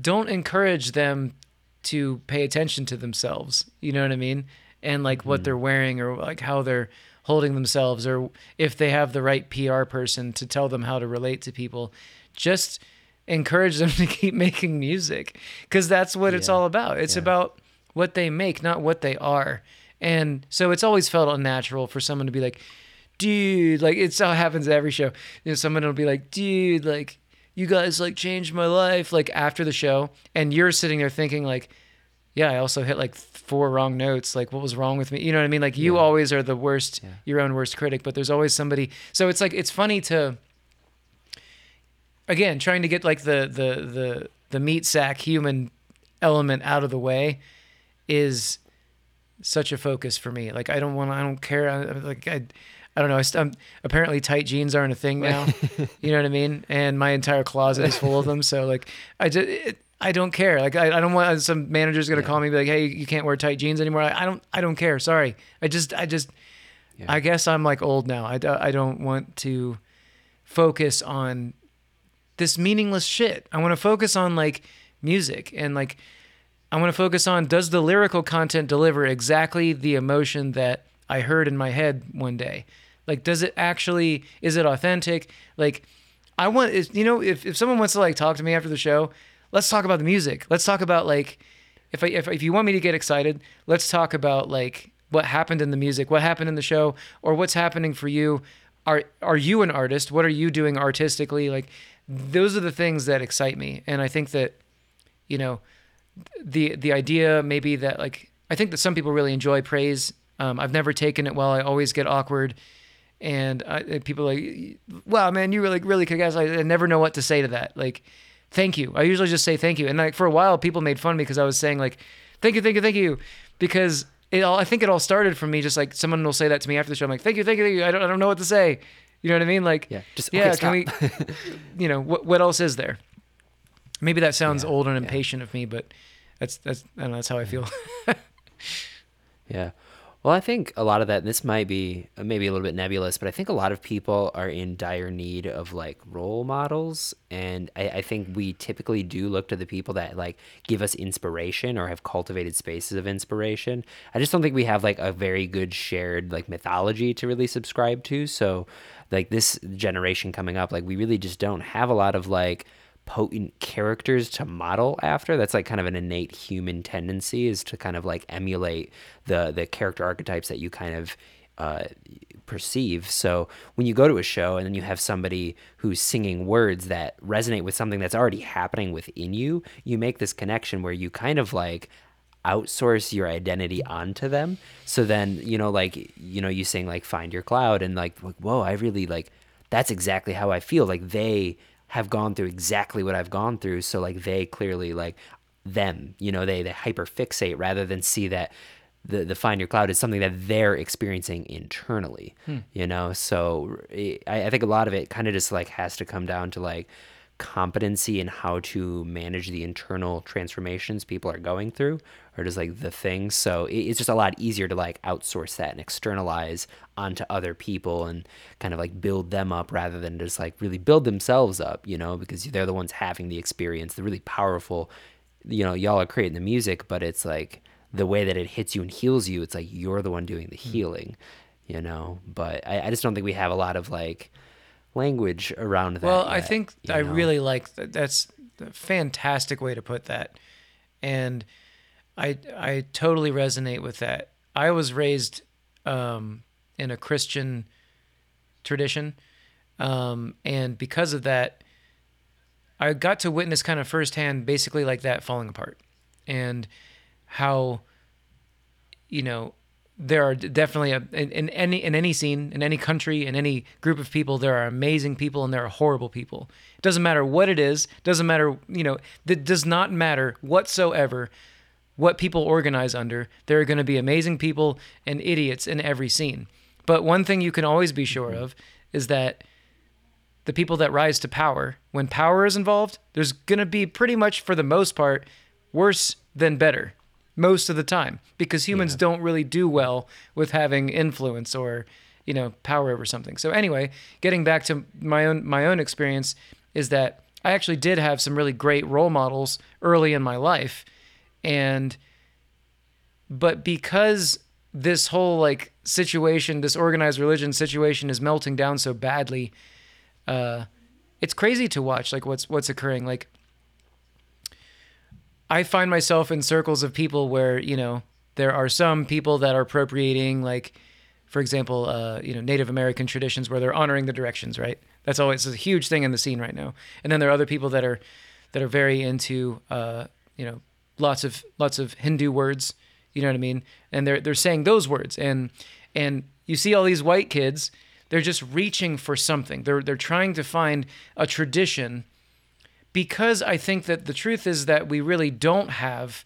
don't encourage them to pay attention to themselves. You know what I mean? And like what mm-hmm. they're wearing or like how they're holding themselves or if they have the right PR person to tell them how to relate to people. Just encourage them to keep making music because that's what it's all about. It's Yeah. about what they make, not what they are. And so it's always felt unnatural for someone to be like, dude, like it's how it happens at every show. You know, someone will be like, dude, like you guys like changed my life, like after the show, and you're sitting there thinking like, yeah, I also hit like four wrong notes. Like, what was wrong with me? You know what I mean? Like, you Yeah. always are the worst, Yeah. your own worst critic, but there's always somebody. So it's like it's funny to, again, trying to get like the the the the meat sack human element out of the way is such a focus for me. Like, I don't want, I don't care. I, like, I, I don't know. I st- I'm, apparently, tight jeans aren't a thing now. you know what I mean? And my entire closet is full of them. So like, I just. It, I don't care. Like I, I don't want uh, some manager's gonna Yeah. call me and be like, "Hey, you can't wear tight jeans anymore." I, I don't. I don't care. Sorry. I just. I just. Yeah. I guess I'm like old now. I, I don't want to focus on this meaningless shit. I want to focus on like music and like I want to focus on does the lyrical content deliver exactly the emotion that I heard in my head one day? Like does it actually is it authentic? Like I want is you know if if someone wants to like talk to me after the show, let's talk about the music. Let's talk about like if I if if you want me to get excited, let's talk about like what happened in the music, what happened in the show, or what's happening for you. Are are you an artist? What are you doing artistically? Like those are the things that excite me, and I think that you know the the idea maybe that like I think that some people really enjoy praise. Um, I've never taken it well. I always get awkward, and I, people are like, "Wow, man, you really really kick ass." I, I never know what to say to that. Like, thank you. I usually just say thank you, and like for a while, people made fun of me because I was saying like, "Thank you, thank you, thank you," because it all. I think it all started from me just like someone will say that to me after the show. I'm like, "Thank you, thank you, thank you." I don't I don't know what to say. You know what I mean? Like, Yeah. Just yeah, okay, can we? You know what? What else is there? Maybe that sounds Yeah, old and yeah. impatient of me, but that's that's I don't know. That's how I feel. Yeah. Well, I think a lot of that, this might be uh, maybe a little bit nebulous, but I think a lot of people are in dire need of like role models. And I, I think we typically do look to the people that like give us inspiration or have cultivated spaces of inspiration. I just don't think we have like a very good shared like mythology to really subscribe to. So, like this generation coming up, like we really just don't have a lot of like, potent characters to model after. That's like kind of an innate human tendency is to kind of like emulate the the character archetypes that you kind of uh, perceive. So when you go to a show and then you have somebody who's singing words that resonate with something that's already happening within you you make this connection where you kind of like outsource your identity onto them. So then you know like you know you sing like find your cloud and like, like whoa i really like that's exactly how i feel. Like they have gone through exactly what I've gone through. So like they clearly like them, you know, they they hyper fixate rather than see that the the find your cloud is something that they're experiencing internally, hmm. you know. So I, I think a lot of it kind of just like has to come down to like competency in how to manage the internal transformations people are going through or just like the things so it's just a lot easier to like outsource that and externalize onto other people and kind of like build them up rather than just like really build themselves up you know because they're the ones having the experience the really powerful you know y'all are creating the music but it's like the way that it hits you and heals you it's like you're the one doing the hmm. healing you know? But I, I just don't think we have a lot of like language around that well, I think I know? really like that. That's a fantastic way to put that, and I I totally resonate with that. I was raised um, in a Christian tradition, um, and because of that, I got to witness kind of firsthand, basically like that falling apart, and how, you know, there are definitely a, in, in any in any scene, in any country, in any group of people, there are amazing people and there are horrible people. It doesn't matter what it is. Doesn't matter, you know, that does not matter whatsoever what people organize under. There are going to be amazing people and idiots in every scene. But one thing you can always be sure mm-hmm. of is that the people that rise to power, when power is involved, there's going to be pretty much for the most part worse than better most of the time because humans Yeah. don't really do well with having influence or you know power over something. So anyway, getting back to my own my own experience is that I actually did have some really great role models early in my life and but because this whole like situation, this organized religion situation is melting down so badly, uh, it's crazy to watch like what's what's occurring. Like I find myself in circles of people where you know there are some people that are appropriating like for example uh, you know native american traditions where they're honoring the directions right? That's always a huge thing in the scene right now. And then there are other people that are that are very into uh, you know lots of lots of hindu words you know what i mean? And they're they're saying those words. And and you see all these white kids they're just reaching for something. They're they're trying to find a tradition because I think that the truth is that we really don't have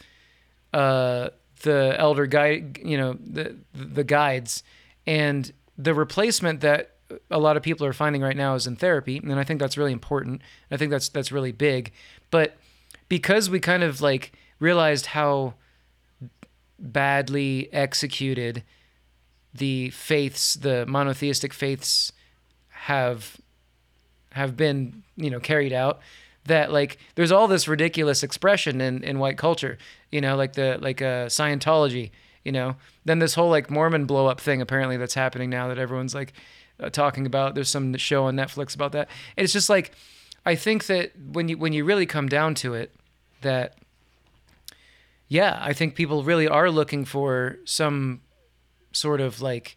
uh, the elder guide, you know, the the guides, and the replacement that a lot of people are finding right now is in therapy, and I think that's really important. I think that's that's really big, but because we kind of like realized how badly executed the faiths, the monotheistic faiths, have have been you know carried out that like there's all this ridiculous expression in, in white culture you know like the like uh scientology you know? Then this whole like mormon blow up thing apparently that's happening now that everyone's like uh, talking about there's some show on netflix about that. And it's just like i think that when you when you really come down to it that yeah i think people really are looking for some sort of like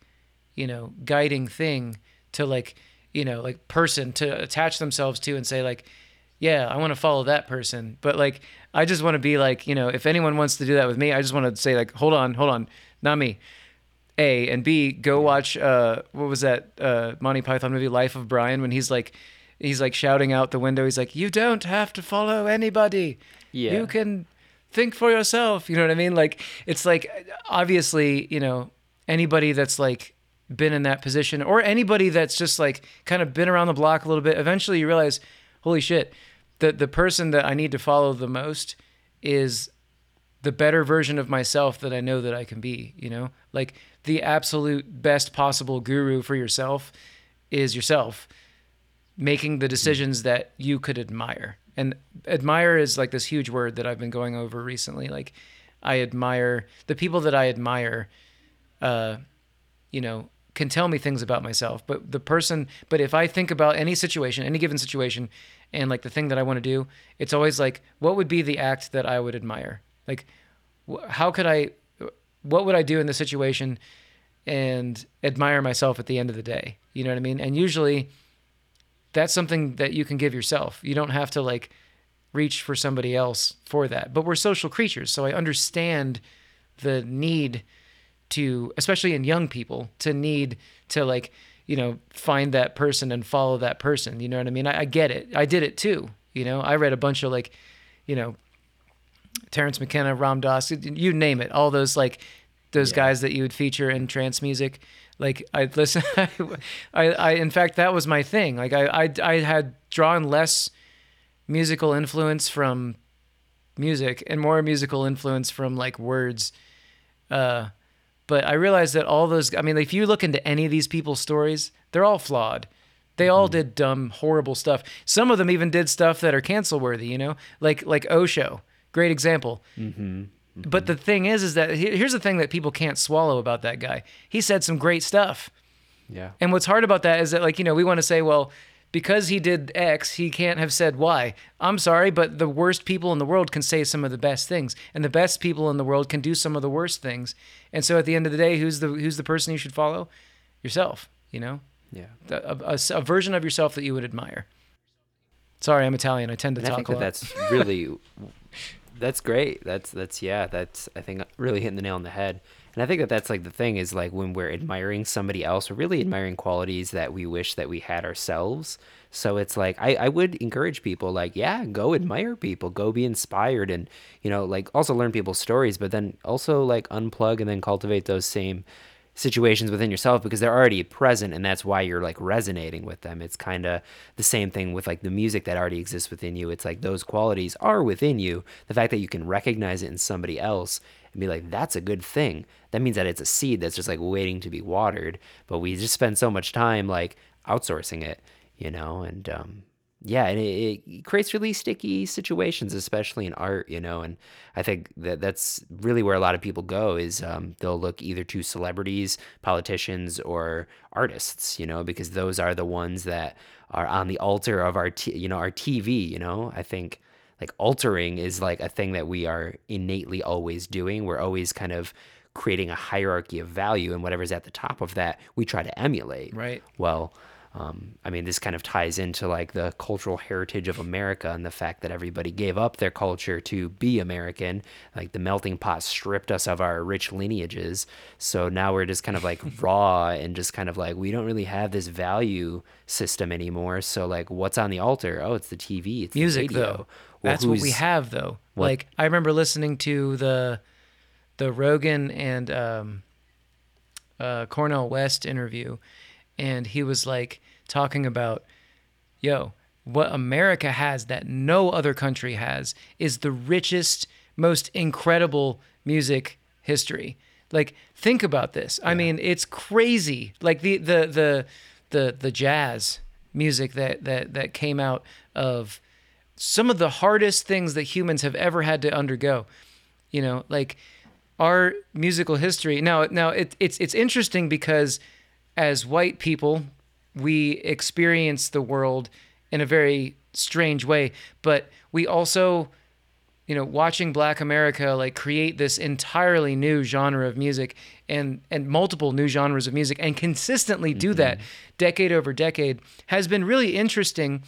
you know guiding thing to like you know like person to attach themselves to and say like yeah i want to follow that person. But like i just want to be like you know if anyone wants to do that with me i just want to say like hold on hold on not me. A and b go watch uh what was that uh monty python movie life of brian when he's like he's like shouting out the window. He's like you don't have to follow anybody. Yeah. you can think for yourself. You know what i mean? Like it's like obviously you know anybody that's like been in that position or anybody that's just like kind of been around the block a little bit eventually you realize holy shit the the person that i need to follow the most is the better version of myself that i know that i can be you know like the absolute best possible guru for yourself is yourself making the decisions that you could admire. And admire is like this huge word that I've been going over recently. Like I admire the people that I admire, uh, you know, can tell me things about myself. But the person, but if I think about any situation, any given situation, and like the thing that I want to do, it's always like, what would be the act that I would admire? Like, wh- how could I, what would I do in the situation and admire myself at the end of the day? You know what I mean? And usually, that's something that you can give yourself. You don't have to like reach for somebody else for that. But we're social creatures, so I understand the need to especially in young people to need to like, you know, find that person and follow that person. You know what I mean? I, I get it. I did it too. You know, I read a bunch of like, you know, Terence McKenna, Ram Dass, you name it, all those like those Yeah. guys that you would feature in trance music. Like I listen, I, I in fact that was my thing. Like I, I, I had drawn less musical influence from music and more musical influence from like words. Uh, but I realized that all those, I mean, if you look into any of these people's stories, they're all flawed. They all mm-hmm. did dumb, horrible stuff. Some of them even did stuff that are cancel worthy, you know, like like Osho, great example. Mm-hmm. But mm-hmm. the thing is, is that here's the thing that people can't swallow about that guy. He said some great stuff. Yeah. And what's hard about that is that, like, you know, we want to say, well, because he did X, he can't have said Y. I'm sorry, but the worst people in the world can say some of the best things, and the best people in the world can do some of the worst things. And so, at the end of the day, who's the who's the person you should follow? Yourself. You know, Yeah. a, a- a version of yourself that you would admire. Sorry, I'm Italian. I tend to And I talk think a that lot. that's really that's great. That's that's yeah. That's I think really hitting the nail on the head. And I think that that's like the thing is like when we're admiring somebody else, we're really admiring qualities that we wish that we had ourselves. So it's like I, I would encourage people like yeah, go admire people, go be inspired, and you know like also learn people's stories, but then also like unplug and then cultivate those same situations within yourself because they're already present and that's why you're like resonating with them. It's kind of the same thing with like the music that already exists within you. It's like those qualities are within you. The fact that you can recognize it in somebody else and be like, that's a good thing. That means that it's a seed that's just like waiting to be watered. But we just spend so much time like outsourcing it, you know, and um, yeah, and it, it, creates really sticky situations, especially in art, you know. And I think that that's really where a lot of people go is um, they'll look either to celebrities, politicians, or artists, you know, because those are the ones that are on the altar of our, t- you know, our TV. You know, I think like altering is like a thing that we are innately always doing. We're always kind of creating a hierarchy of value, and whatever's at the top of that, we try to emulate. Right. Well um, I mean, this kind of ties into like the cultural heritage of America and the fact that everybody gave up their culture to be American. Like the melting pot stripped us of our rich lineages. So now we're just kind of like raw and just kind of like, we don't really have this value system anymore. So, like, what's on the altar? Oh, it's the TV, it's music, the though. That's what we have, though. What? Like, I remember listening to the the Rogan and um, uh, Cornel West interview, and he was like talking about, yo, what America has that no other country has is the richest, most incredible music history. Like, think about this. I mean, it's crazy. Like the the the the the jazz music that that that came out of some of the hardest things that humans have ever had to undergo. You know, like our musical history. Now, now it, it's it's interesting because as white people, we experience the world in a very strange way, but we also you know watching black america like create this entirely new genre of music and and multiple new genres of music and consistently do that mm-hmm. decade over decade has been really interesting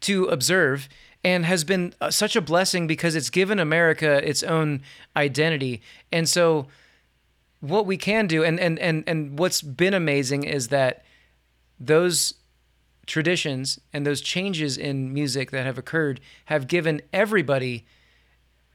to observe and has been uh, such a blessing because it's given america its own identity and so what we can do and and and, and what's been amazing is that those traditions and those changes in music that have occurred have given everybody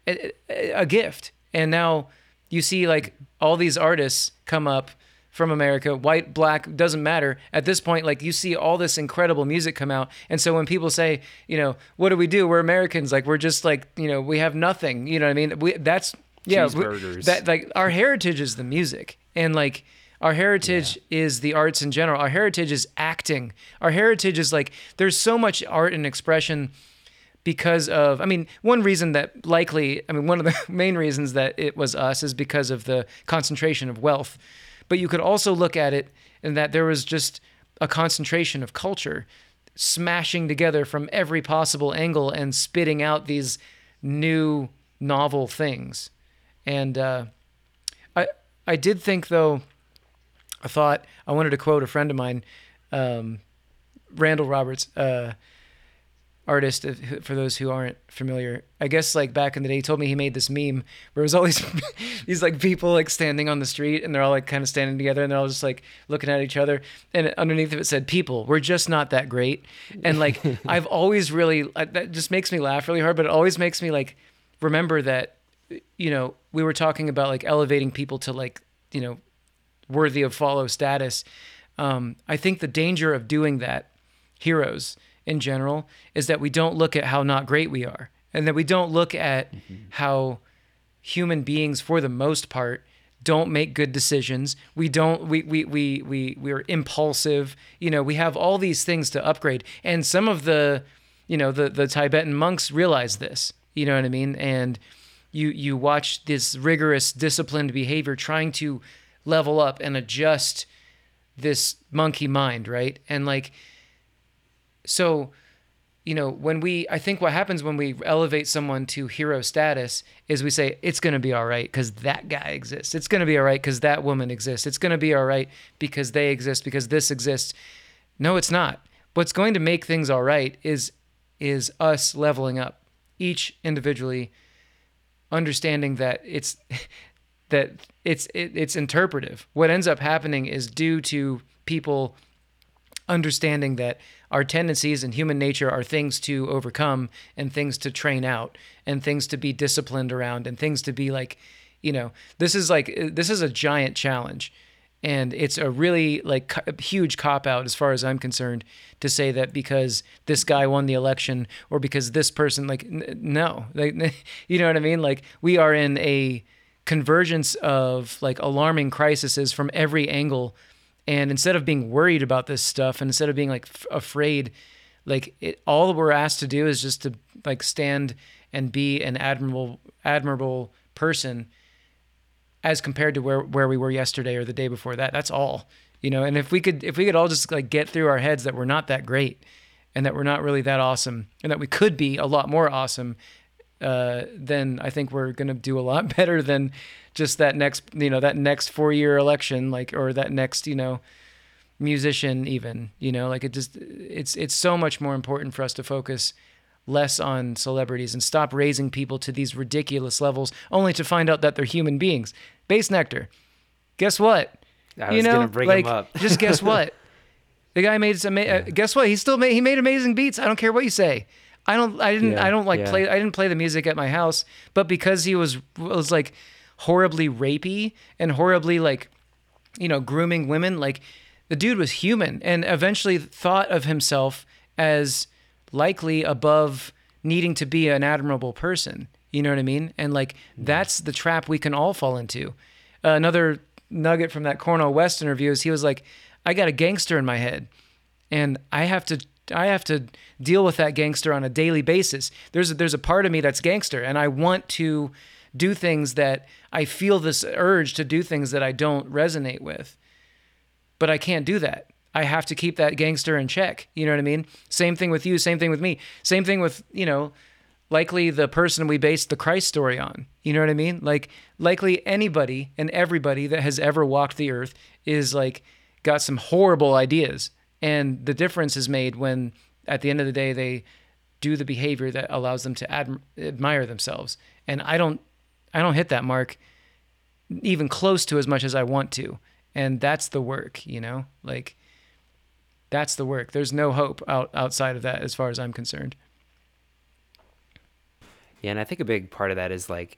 a, a gift. And now you see like all these artists come up from America, white, black, doesn't matter. At this point, like you see all this incredible music come out. And so when people say, you know, what do we do? We're Americans. Like we're just like, you know, we have nothing. You know what I mean? We that's yeah, we- that like our heritage is the music. And like our heritage is the arts in general. Our heritage is acting. Our heritage is like there's so much art and expression because of I mean, one reason that likely I mean, one of the main reasons that it was us is because of the concentration of wealth. But you could also look at it in that there was just a concentration of culture smashing together from every possible angle and spitting out these new novel things. And uh, I I did think though I thought I wanted to quote a friend of mine, um, Randall Roberts, uh, artist. For those who aren't familiar, I guess like back in the day, he told me he made this meme where it was all these these like people like standing on the street and they're all like kind of standing together and they're all just like looking at each other. And underneath of it said, "People, we're just not that great." And like I've always really that just makes me laugh really hard, but it always makes me like remember that you know we were talking about like elevating people to like you know worthy of follow status. Um, I think the danger of doing that, heroes in general, is that we don't look at how not great we are, and that we don't look at mm-hmm. how human beings, for the most part, don't make good decisions. We don't. We we we we we're impulsive. You know, we have all these things to upgrade, and some of the, you know, the the Tibetan monks realize this. You know what I mean? And you you watch this rigorous, disciplined behavior trying to level up and adjust this monkey mind, right? And like, so, you know, when we, I think what happens when we elevate someone to hero status is we say, it's going to be all right because that guy exists. It's going to be all right because that woman exists. It's going to be all right because they exist, because this exists. No, it's not. What's going to make things all right is is us leveling up each individually understanding that it's that it's it, it's interpretive. What ends up happening is due to people understanding that our tendencies and human nature are things to overcome and things to train out and things to be disciplined around and things to be like, you know, this is like uh, this is a giant challenge. And it's a really like huge cop out as far as I'm concerned to say that because this guy won the election or because this person like n- no, like you know what I mean? Like we are in a convergence of like alarming crises from every angle and instead of being worried about this stuff and instead of being like f- afraid like it, all we're asked to do is just to like stand and be an admirable admirable person as compared to where where we were yesterday or the day before that. That's all you know? And if we could if we could all just like get through our heads that we're not that great and that we're not really that awesome and that we could be a lot more awesome uh, then I think we're gonna do a lot better than just that next you know that next four year election like or that next you know musician even you know like it just it's it's so much more important for us to focus less on celebrities and stop raising people to these ridiculous levels only to find out that they're human beings. Bassnectar guess what? I was gonna bring like him up. just guess what? The guy made some uh, guess what? He still made he made amazing beats. I don't care what you say i don't i didn't Yeah, i don't like yeah. play i didn't play the music at my house but because he was was like horribly rapey and horribly like you know, grooming women. Like the dude was human and eventually thought of himself as likely above needing to be an admirable person. You know what I mean? And like that's the trap we can all fall into. Uh, another nugget from that Cornel West interview is he was like, I got a gangster in my head and I have to I have to deal with that gangster on a daily basis. There's a, there's a part of me that's gangster, and I want to do things that I feel this urge to do things that I don't resonate with, but I can't do that. I have to keep that gangster in check. You know what I mean? Same thing with you. Same thing with me. Same thing with you know, likely the person we based the Christ story on. You know what I mean? Like likely anybody and everybody that has ever walked the earth is like got some horrible ideas and the difference is made when at the end of the day they do the behavior that allows them to adm- admire themselves. And i don't i don't hit that mark even close to as much as i want to. And that's the work you know? Like that's the work. There's no hope out outside of that as far as i'm concerned. Yeah, and I think a big part of that is like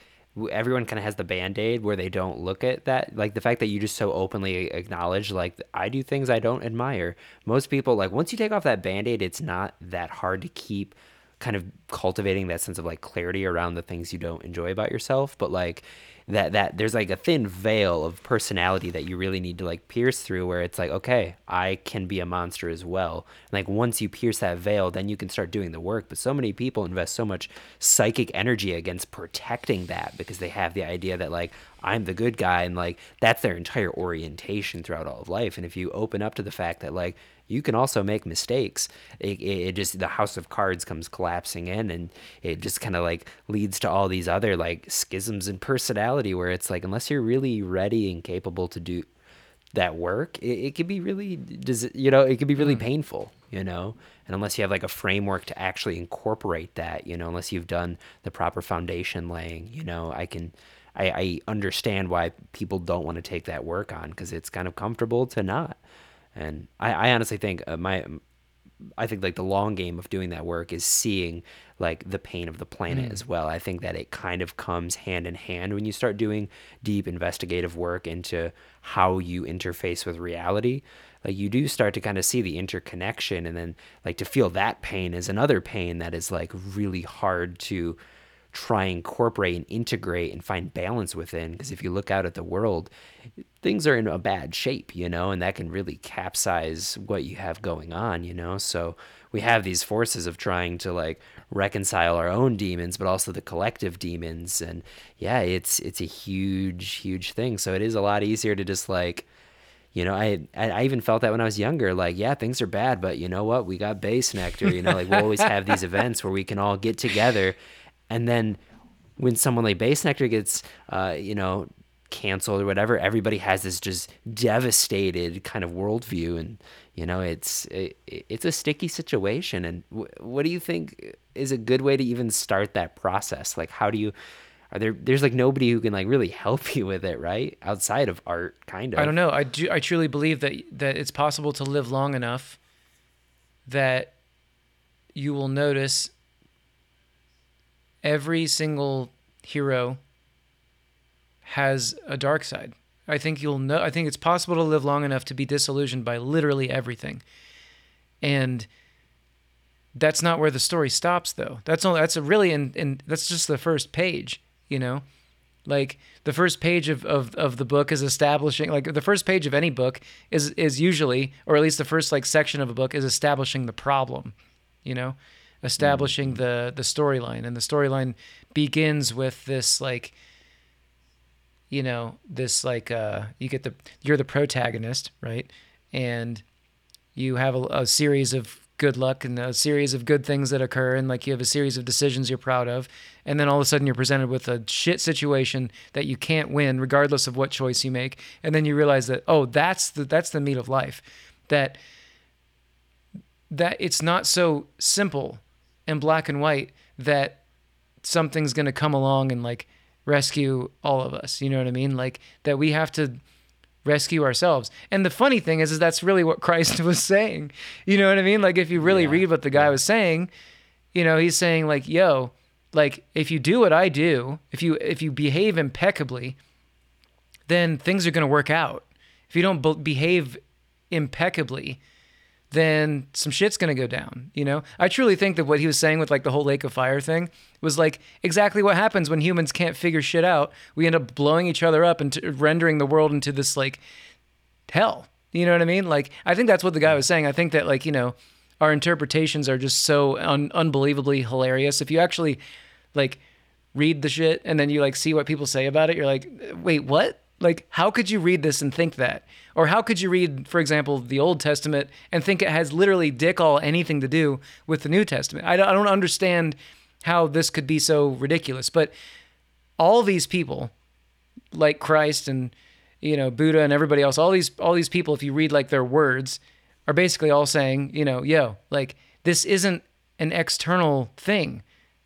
everyone kind of has the band-aid where they don't look at that like the fact that you just so openly acknowledge like i do things i don't admire. Most people like once you take off that band-aid it's not that hard to keep kind of cultivating that sense of like clarity around the things you don't enjoy about yourself but like that that there's like a thin veil of personality that you really need to like pierce through where it's like okay i can be a monster as well. Like once you pierce that veil then you can start doing the work. But so many people invest so much psychic energy against protecting that because they have the idea that like i'm the good guy and like that's their entire orientation throughout all of life and if you open up to the fact that like you can also make mistakes. It, it, it just the house of cards comes collapsing in, and it just kind of like leads to all these other like schisms in personality, where it's like unless you're really ready and capable to do that work, it, it could be really, does you know, it could be really hmm. painful, you know, and unless you have like a framework to actually incorporate that, you know, unless you've done the proper foundation laying, you know, I can. I, I understand why people don't want to take that work on because it's kind of comfortable to not. And I, I honestly think uh, my, I think like the long game of doing that work is seeing like the pain of the planet as well. I think that it kind of comes hand in hand when you start doing deep investigative work into how you interface with reality. Like you do start to kind of see the interconnection, and then like to feel that pain is another pain that is like really hard to try and incorporate and integrate and find balance within because if you look out at the world things are in a bad shape you know and that can really capsize what you have going on you know so we have these forces of trying to like reconcile our own demons but also the collective demons and yeah it's it's a huge huge thing so it is a lot easier to just like you know, I I even felt that when I was younger. Like, yeah, things are bad, but you know what? We got Bassnectar. You know, like we'll always have these events where we can all get together, and then when someone like Bassnectar gets, uh, you know, canceled or whatever, everybody has this just devastated kind of worldview, and you know, it's it, it's a sticky situation. And w- what do you think is a good way to even start that process? Like, how do you? Are there there's like nobody who can like really help you with it, right? Outside of art, kind of. I don't know. I do. I truly believe that that it's possible to live long enough that you will notice every single hero has a dark side, I think you'll know. I think it's possible to live long enough to be disillusioned by literally everything, and that's not where the story stops, though. That's only that's a really and and that's just the first page, you know. Like the first page of, of, of the book is establishing like the first page of any book is is usually or at least the first like section of a book is establishing the problem, you know, establishing the the storyline. And the storyline begins with this like you know this like uh you get the you're the protagonist right? And you have a, a series of good luck and a series of good things that occur. And like you have a series of decisions you're proud of. And then all of a sudden you're presented with a shit situation that you can't win regardless of what choice you make. And then you realize that oh that's the that's the meat of life. That that it's not so simple and black and white that something's going to come along and like rescue all of us you know what i mean? Like that we have to rescue ourselves. And the funny thing is is that's really what christ was saying you know what i mean? Like if you really Yeah. read what the guy was saying you know he's saying like yo like if you do what i do if you if you behave impeccably then things are going to work out. If you don't be- behave impeccably then some shit's gonna go down. You know, I truly think that what he was saying with like the whole lake of fire thing was like exactly what happens when humans can't figure shit out. We end up blowing each other up and rendering the world into this like hell. You know what I mean? Like I think that's what the guy was saying. I think that like you know our interpretations are just so un- unbelievably hilarious. If you actually like read the shit and then you like see what people say about it, you're like, wait, what? Like, how could you read this and think that? Or how could you read, for example, the Old Testament and think it has literally dick all anything to do with the New Testament? I don't, understand how this could be so ridiculous. But all these people, like Christ and you know Buddha and everybody else, all these all these people, if you read like their words, are basically all saying, you know, yo, like this isn't an external thing.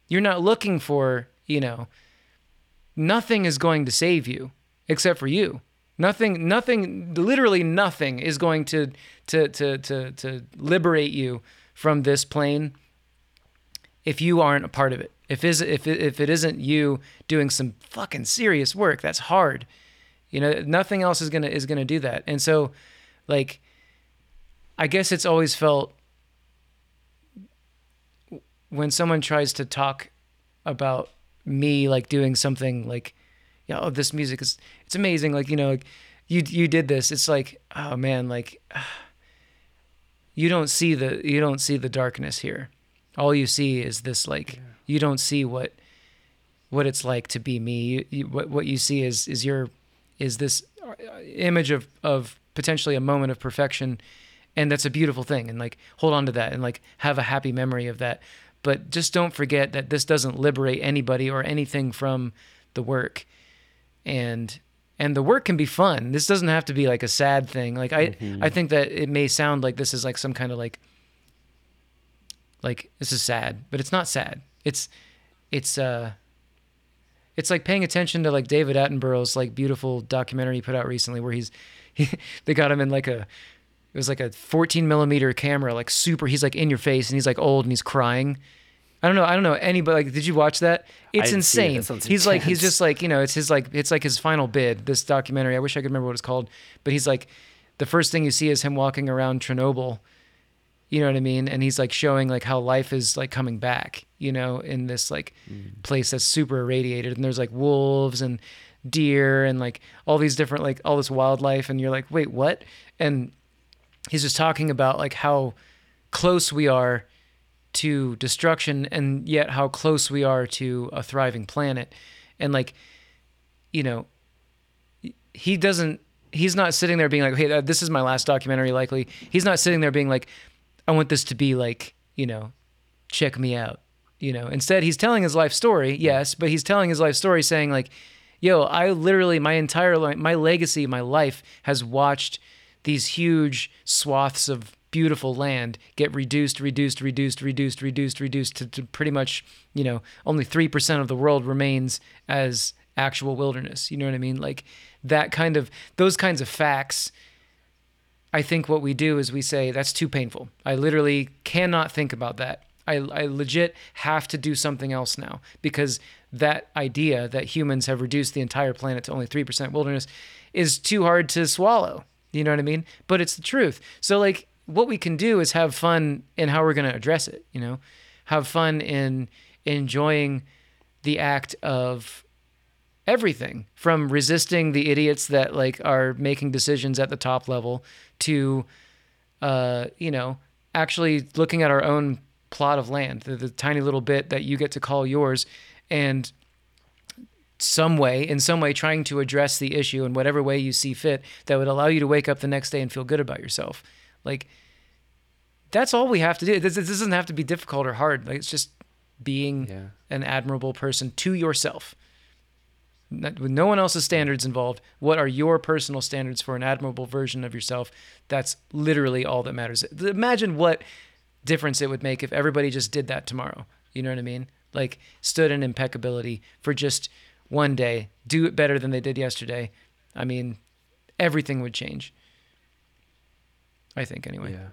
You're not looking for, you know, nothing is going to save you except for you. Nothing, nothing, literally nothing is going to to to to to liberate you from this plane if you aren't a part of it. If is if if it isn't you doing some fucking serious work, that's hard. You know, nothing else is gonna is gonna do that. And so, like, I guess it's always felt when someone tries to talk about me like doing something like yeah oh this music is it's amazing like you know like you you did this it's like oh man like you don't see the you don't see the darkness here. All you see is this like you don't see what what it's like to be me. You, you, what what you see is is your is this uh, image of of potentially a moment of perfection and that's a beautiful thing and like hold on to that and like have a happy memory of that. But just don't forget that this doesn't liberate anybody or anything from the work and and the work can be fun. This doesn't have to be like a sad thing. Like i i think that it may sound like this is like some kind of like like this is sad but it's not sad. It's it's uh it's like paying attention to like David Attenborough's like beautiful documentary he put out recently where he's he, they got him in like a it was like a 14 millimeter camera like super he's like in your face and he's like old and he's crying I don't know I don't know anybody like did you watch that it's didn't it. Insane he's like he's just like you know it's his like it's like his final bid this documentary I wish I could remember what it's called but he's like the first thing you see is him walking around Chernobyl you know what I mean? And he's like showing like how life is like coming back, you know, in this like place that's super irradiated. And there's like wolves and deer and like all these different like all this wildlife. And you're like, wait, what? And he's just talking about like how close we are to destruction and yet how close we are to a thriving planet. And like, you know, he doesn't he's not sitting there being like hey this is my last documentary likely he's not sitting there being like i want this to be like you know check me out you know instead he's telling his life story yes but he's telling his life story saying like yo i literally my entire life my legacy my life has watched these huge swaths of beautiful land get reduced reduced reduced reduced reduced reduced to, to pretty much you know only 3% of the world remains as actual wilderness you know what i mean like that kind of those kinds of facts I think what we do is we say that's too painful. I literally cannot think about that. I, I legit have to do something else now because that idea that humans have reduced the entire planet to only 3% wilderness is too hard to swallow. You know what I mean? But it's the truth. So like what we can do is have fun in how we're going to address it, you know? Have fun in enjoying the act of everything from resisting the idiots that like are making decisions at the top level to uh you know actually looking at our own plot of land the, the tiny little bit that you get to call yours and some way, in some way, trying to address the issue in whatever way you see fit that would allow you to wake up the next day and feel good about yourself. Like, that's all we have to do. This, this doesn't have to be difficult or hard. Like, it's just being Yeah. an admirable person to yourself. Not, with no one else's standards involved. What are your personal standards for an admirable version of yourself? That's literally all that matters. Imagine what difference it would make if everybody just did that tomorrow. You know what I mean? Like stood in impeccability for just one day, do it better than they did yesterday. I mean, everything would change. I think anyway. Yeah.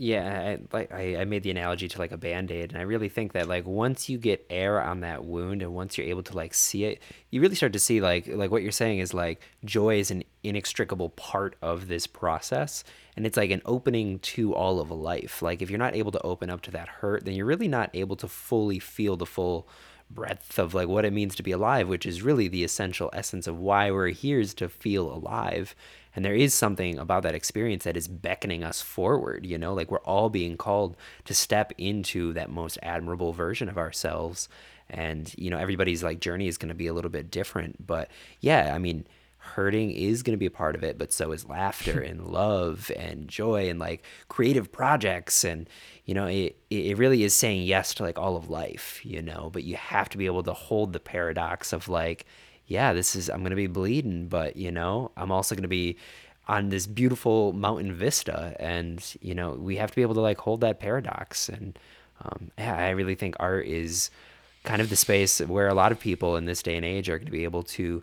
Yeah, I, like I, I made the analogy to like a band-aid and I really think that like once you get air on that wound and once you're able to like see it, you really start to see like like what you're saying is like joy is an inextricable part of this process and it's like an opening to all of life. Like if you're not able to open up to that hurt, then you're really not able to fully feel the full breadth of like what it means to be alive, which is really the essential essence of why we're here is to feel alive. And there is something about that experience that is beckoning us forward, you know, like we're all being called to step into that most admirable version of ourselves. And, you know, everybody's like journey is going to be a little bit different. But yeah, I mean, hurting is going to be a part of it, but so is laughter and love and joy and like creative projects. And, you know, it, it really is saying yes to like all of life, you know, but you have to be able to hold the paradox of like, yeah, this is, I'm going to be bleeding, but, you know, I'm also going to be on this beautiful mountain vista. And, you know, we have to be able to like hold that paradox. And, um, yeah, I really think art is kind of the space where a lot of people in this day and age are going to be able to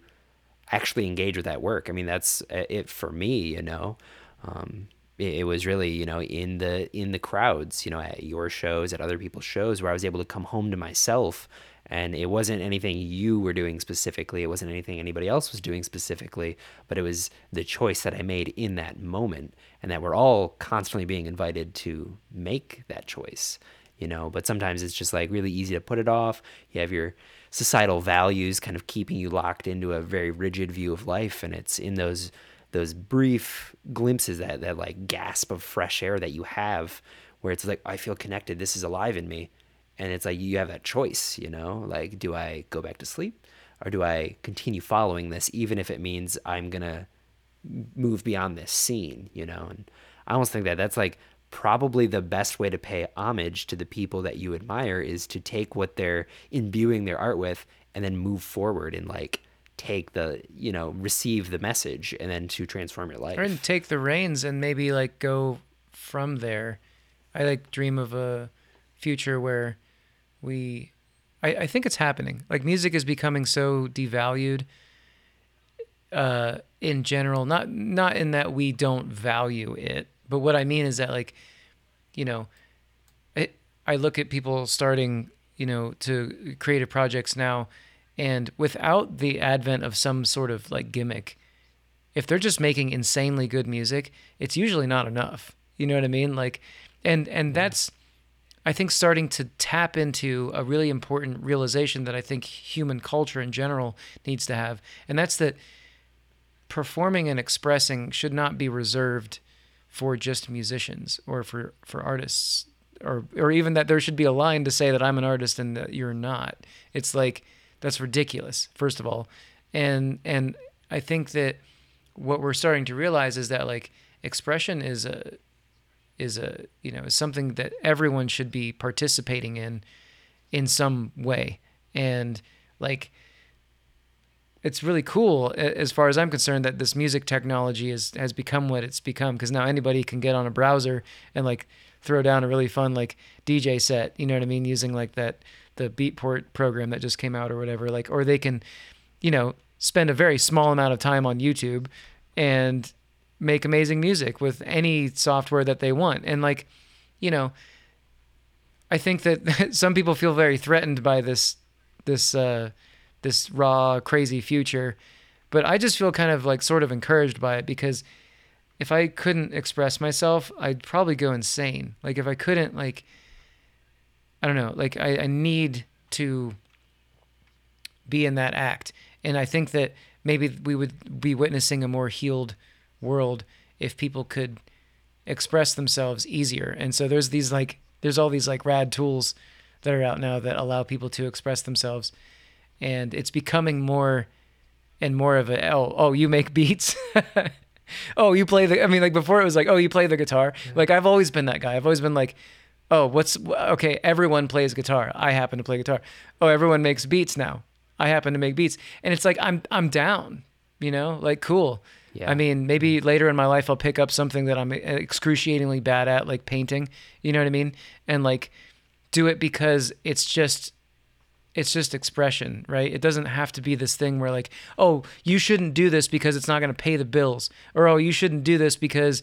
actually engage with that work. I mean, that's uh, it for me, you know. Um, it, it was really, you know, in the in the crowds, you know, at your shows, at other people's shows, where I was able to come home to myself, and it wasn't anything you were doing specifically. It wasn't anything anybody else was doing specifically, but it was the choice that I made in that moment, and that we're all constantly being invited to make that choice you know? But sometimes it's just like really easy to put it off. You have your societal values kind of keeping you locked into a very rigid view of life and it's in those those brief glimpses that that like gasp of fresh air that you have where it's like i feel connected. This is alive in me and it's like you have that choice you know? Like do i go back to sleep or do i continue following this even if it means i'm gonna move beyond this scene you know? And i almost think that that's like probably the best way to pay homage to the people that you admire is to take what they're imbuing their art with and then move forward and like take the you know receive the message and then to transform your life. and take the reins and maybe like go from there. I like dream of a future where we I, I think it's happening. Like music is becoming so devalued uh in general. Not not in that we don't value it, but what I mean is that like, you know, it, I look at people starting, you know, to creative projects now and without the advent of some sort of like gimmick, if they're just making insanely good music, it's usually not enough. You know what I mean? Like, and and that's, I think, starting to tap into a really important realization that I think human culture in general needs to have, and that's that performing and expressing should not be reserved for just musicians or for for artists or or even that there should be a line to say that I'm an artist and that you're not. It's like that's ridiculous first of all. And and I think that what we're starting to realize is that like expression is a is a you know is something that everyone should be participating in in some way. And like it's really cool as far as I'm concerned that this music technology is has become what it's become. Because now anybody can get on a browser and like throw down a really fun like DJ set, you know what I mean, using like that the Beatport program that just came out or whatever, like or they can, you know, spend a very small amount of time on YouTube and make amazing music with any software that they want. And like, you know, I think that some people feel very threatened by this this uh this raw crazy future But I just feel kind of like sort of encouraged by it because if I couldn't express myself, I'd probably go insane. Like if I couldn't like I don't know, like I, I need to be in that act. And I think that maybe we would be witnessing a more healed world if people could express themselves easier. And so there's these like there's all these like rad tools that are out now that allow people to express themselves. And it's becoming more and more of a oh oh you make beats. oh you play the I mean like before it was like oh you play the guitar. Yeah. Like I've always been that guy. I've always been like oh what's okay everyone plays guitar. I happen to play guitar. Oh everyone makes beats now. I happen to make beats. And it's like I'm I'm down, you know? Like cool. Yeah. I mean, maybe mm-hmm. later in my life I'll pick up something that I'm excruciatingly bad at, like painting. You know what I mean? And like do it because it's just it's just expression, right? It doesn't have to be this thing where like, oh, you shouldn't do this because it's not going to pay the bills, or oh, you shouldn't do this because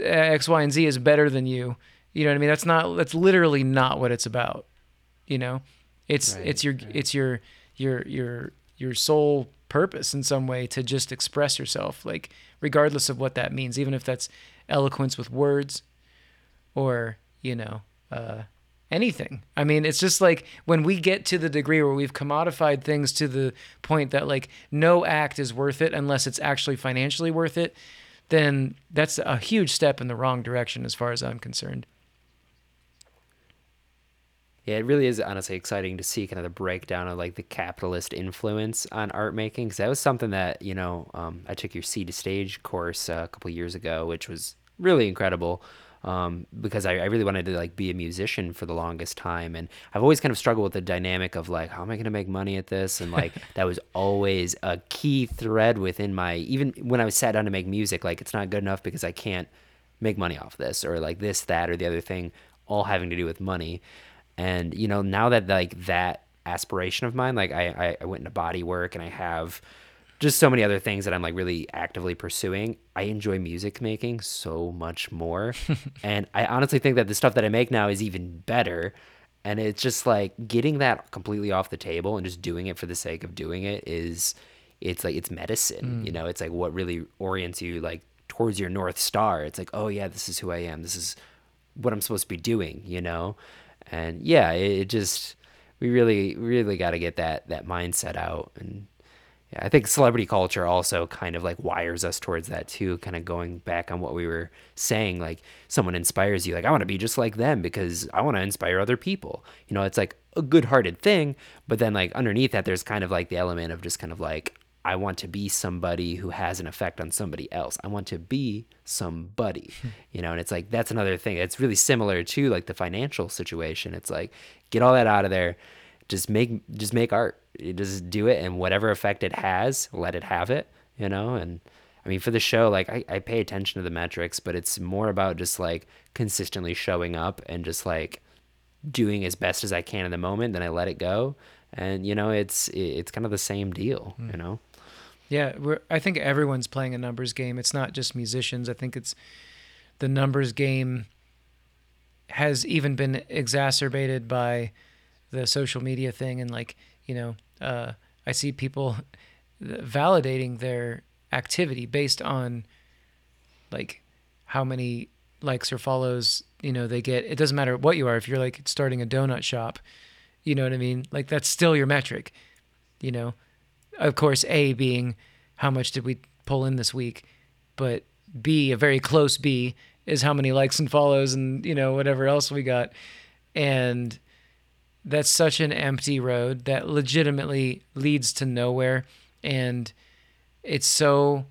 X, Y, and Z is better than you. You know what I mean? That's not. That's literally not what it's about. You know, it's right, it's your right. it's your your your your sole purpose in some way to just express yourself, like regardless of what that means, even if that's eloquence with words, or you know. Uh, anything. I mean, it's just like when we get to the degree where we've commodified things to the point that like no act is worth it unless it's actually financially worth it, then that's a huge step in the wrong direction as far as I'm concerned. Yeah, it really is honestly exciting to see kind of the breakdown of like the capitalist influence on art making because that was something that you know um, I took your Seed to Stage course uh, a couple years ago, which was really incredible um, because I, I, really wanted to like be a musician for the longest time, and I've always kind of struggled with the dynamic of like how am I going to make money at this, and like that was always a key thread within my even when I was sat down to make music, like it's not good enough because I can't make money off this or like this that or the other thing, all having to do with money, and you know now that like that aspiration of mine, like I I, I went into body work and I have just so many other things that I'm like really actively pursuing. I enjoy music making so much more. and I honestly think that the stuff that I make now is even better. And it's just like getting that completely off the table and just doing it for the sake of doing it is it's like it's medicine. Mm. You know, it's like what really orients you like towards your north star. It's like, oh yeah, this is who I am. This is what I'm supposed to be doing, you know? And yeah, it, it just we really really got to get that that mindset out and yeah, I think celebrity culture also kind of like wires us towards that too. Kind of going back on what we were saying, like someone inspires you, like I want to be just like them because I want to inspire other people. You know, it's like a good-hearted thing, but then like underneath that, there's kind of like the element of just kind of like I want to be somebody who has an effect on somebody else. I want to be somebody, you know, and it's like that's another thing. It's really similar to like the financial situation. It's like get all that out of there just make just make art. just do it, and whatever effect it has, let it have it. You know, and I mean for the show, like I, I pay attention to the metrics, but it's more about just like consistently showing up and just like doing as best as I can in the moment. Then I let it go, and you know, it's it's kind of the same deal. Mm. You know. Yeah, we're, I think everyone's playing a numbers game. It's not just musicians. I think it's the numbers game has even been exacerbated by the social media thing and like you know uh, I see people validating their activity based on like how many likes or follows you know they get it doesn't matter what you are if you're like starting a donut shop you know what i mean like that's still your metric you know of course a being how much did we pull in this week but b a very close b is how many likes and follows and you know whatever else we got. And that's such an empty road that legitimately leads to nowhere. And it's so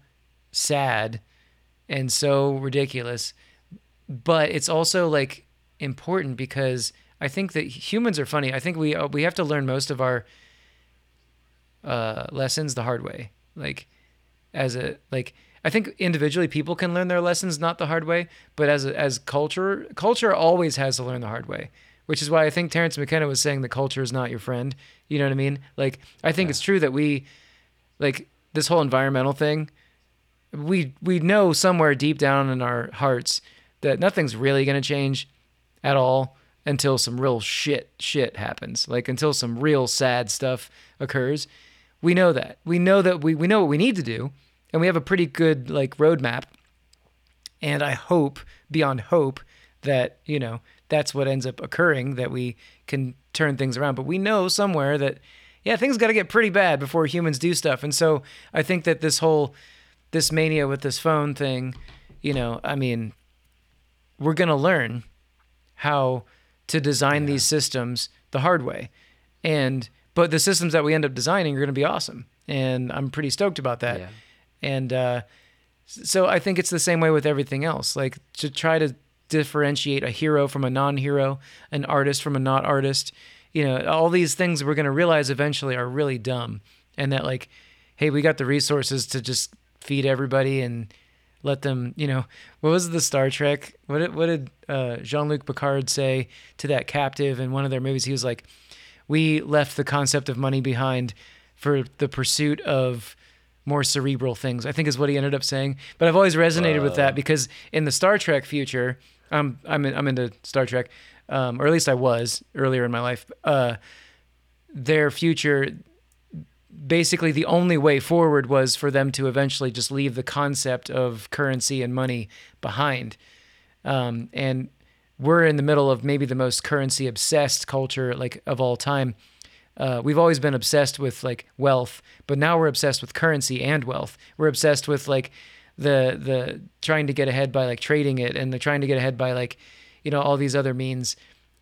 sad and so ridiculous. But it's also like important because i think that humans are funny. I think we uh, we have to learn most of our uh, lessons the hard way like as a like i think individually people can learn their lessons not the hard way but as a, as culture culture always has to learn the hard way which is why I think Terence McKenna was saying the culture is not your friend. You know what I mean? Like, I think yeah. it's true that we, like, this whole environmental thing, we we know somewhere deep down in our hearts that nothing's really going to change at all until some real shit shit happens. Like until some real sad stuff occurs. We know that. We know that we, we know what we need to do, and we have a pretty good like roadmap. And I hope, beyond hope, that, you know, that's what ends up occurring, that we can turn things around. But we know somewhere that, yeah, things got to get pretty bad before humans do stuff. And so I think that this whole, this mania with this phone thing, you know, I mean, we're going to learn how to design yeah. these systems the hard way. And, but the systems that we end up designing are going to be awesome. And I'm pretty stoked about that. Yeah. And, uh, so I think it's the same way with everything else. Like to try to differentiate a hero from a non-hero, an artist from a not artist. You know, all these things we're going to realize eventually are really dumb, and that like, hey, we got the resources to just feed everybody and let them. You know, what was the Star Trek? What did, what did uh, Jean-Luc Picard say to that captive in one of their movies? He was like, "We left the concept of money behind for the pursuit of." more cerebral things. I think is what he ended up saying. But I've always resonated uh, with that because in the Star Trek future, I'm I'm in, I'm into Star Trek, um, or at least I was earlier in my life. Uh, their future, basically, the only way forward was for them to eventually just leave the concept of currency and money behind, um, and we're in the middle of maybe the most currency obsessed culture like of all time. Uh, we've always been obsessed with like wealth, but now we're obsessed with currency and wealth. We're obsessed with like the the trying to get ahead by like trading it and the trying to get ahead by like you know all these other means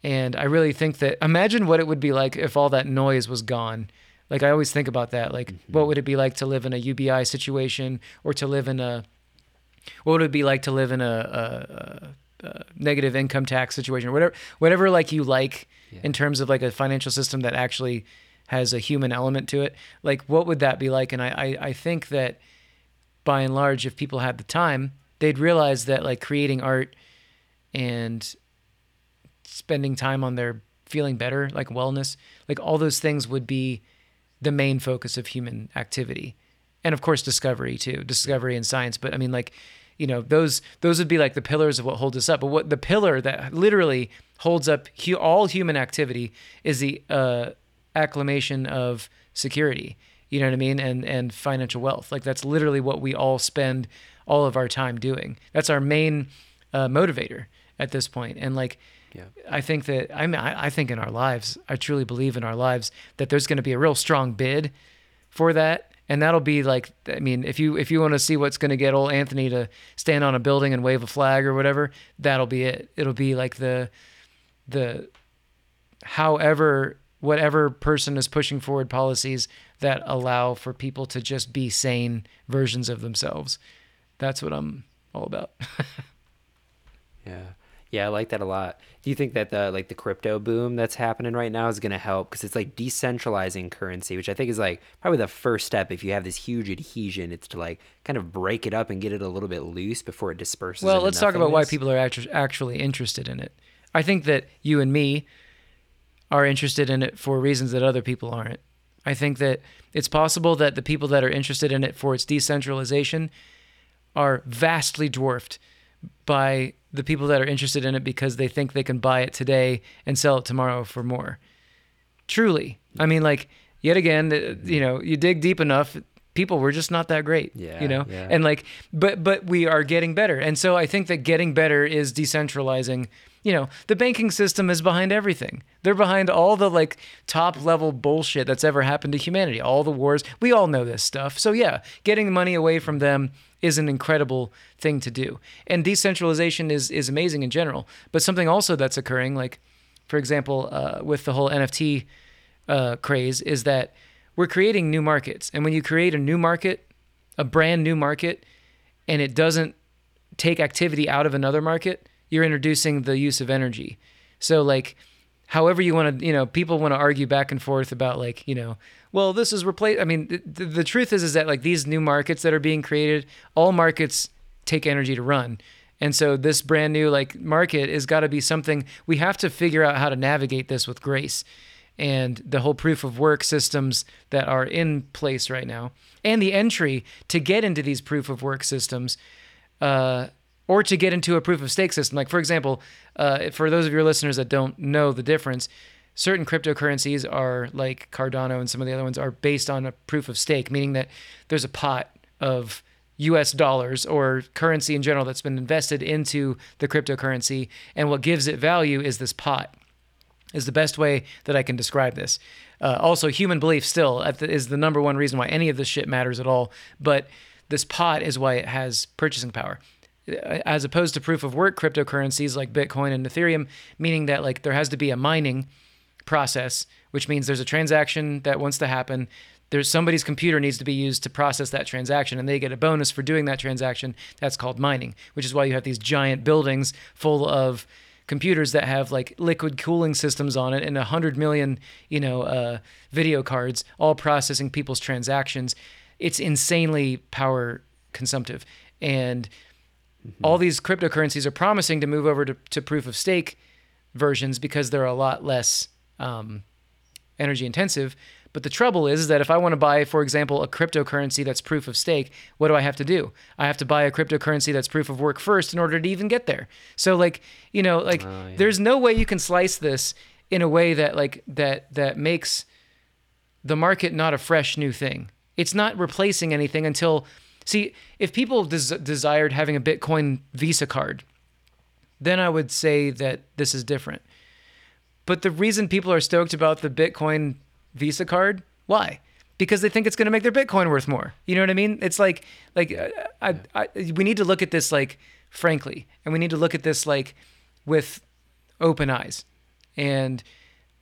and i really think that imagine what it would be like if all that noise was gone like i always think about that like mm-hmm. what would it be like to live in a ubi situation or to live in a what would it be like to live in a, a, a Uh, negative income tax situation or whatever whatever like you like yeah. in terms of like a financial system that actually has a human element to it like what would that be like and i i, I think that by and large, if people had the time, they'd realize that like creating art and spending time on their feeling better, like wellness, like all those things would be the main focus of human activity. And of course, discovery too, discovery and science. But I mean, like, you know, those those would be like the pillars of what holds us up. But what the pillar that literally holds up hu- all human activity is the uh, acclamation of security you know what I mean? And and financial wealth. Like that's literally what we all spend all of our time doing. That's our main uh, motivator at this point. And like, yeah. I think that I mean, I, I think in our lives, I truly believe in our lives that there's going to be a real strong bid for that. And that'll be like, I mean, if you if you want to see what's going to get old Anthony to stand on a building and wave a flag or whatever, that'll be it. It'll be like the the however whatever person is pushing forward policies that allow for people to just be sane versions of themselves. That's what I'm all about. yeah. Yeah, I like that a lot. Do you think that the like the crypto boom that's happening right now is going to help because it's like decentralizing currency, which I think is like probably the first step if you have this huge adhesion, it's to like kind of break it up and get it a little bit loose before it disperses. Well, let's talk about why people are actually interested in it. I think that you and me are interested in it for reasons that other people aren't. I think that it's possible that the people that are interested in it for its decentralization are vastly dwarfed by the people that are interested in it because they think they can buy it today and sell it tomorrow for more. Truly. I mean, like, yet again, you know, you dig deep enough, people were just not that great. Yeah. You know? Yeah. And like, but, but we are getting better. And so I think that getting better is decentralizing you know, the banking system is behind everything. They're behind all the like top level bullshit that's ever happened to humanity, all the wars. We all know this stuff. So yeah, getting the money away from them is an incredible thing to do. And decentralization is is amazing in general. But something also that's occurring, like for example, uh, with the whole NFT uh, craze, is that we're creating new markets. And when you create a new market, a brand new market, and it doesn't take activity out of another market, you're introducing the use of energy. So like however you want to, you know, people want to argue back and forth about like, you know, well, this is replace I mean, the, the truth is is that like these new markets that are being created, all markets take energy to run. And so this brand new like market is got to be something we have to figure out how to navigate this with grace. And the whole proof of work systems that are in place right now, and the entry to get into these proof of work systems, uh, or to get into a proof of stake system. Like, for example, uh, for those of your listeners that don't know the difference, certain cryptocurrencies are like Cardano and some of the other ones are based on a proof of stake, meaning that there's a pot of US dollars or currency in general that's been invested into the cryptocurrency. And what gives it value is this pot, is the best way that I can describe this. Uh, also, human belief still is the number one reason why any of this shit matters at all. But this pot is why it has purchasing power as opposed to proof of work cryptocurrencies like Bitcoin and Ethereum, meaning that like there has to be a mining process, which means there's a transaction that wants to happen. There's somebody's computer needs to be used to process that transaction, and they get a bonus for doing that transaction. That's called mining, which is why you have these giant buildings full of computers that have like liquid cooling systems on it and a hundred million, you know, uh, video cards, all processing people's transactions. It's insanely power consumptive, and mm-hmm. all these cryptocurrencies are promising to move over to, to proof of stake versions because they're a lot less um, energy intensive. But the trouble is that if I want to buy, for example, a cryptocurrency that's proof of stake, what do I have to do? I have to buy a cryptocurrency that's proof of work first in order to even get there. So like, you know, like oh, yeah. there's no way you can slice this in a way that like that that makes the market not a fresh new thing. It's not replacing anything until see, if people des- desired having a Bitcoin Visa card, then I would say that this is different. But the reason people are stoked about the Bitcoin Visa card, why? Because they think it's going to make their Bitcoin worth more. You know what I mean? It's like like uh, I, I, we need to look at this like frankly, and we need to look at this like with open eyes. And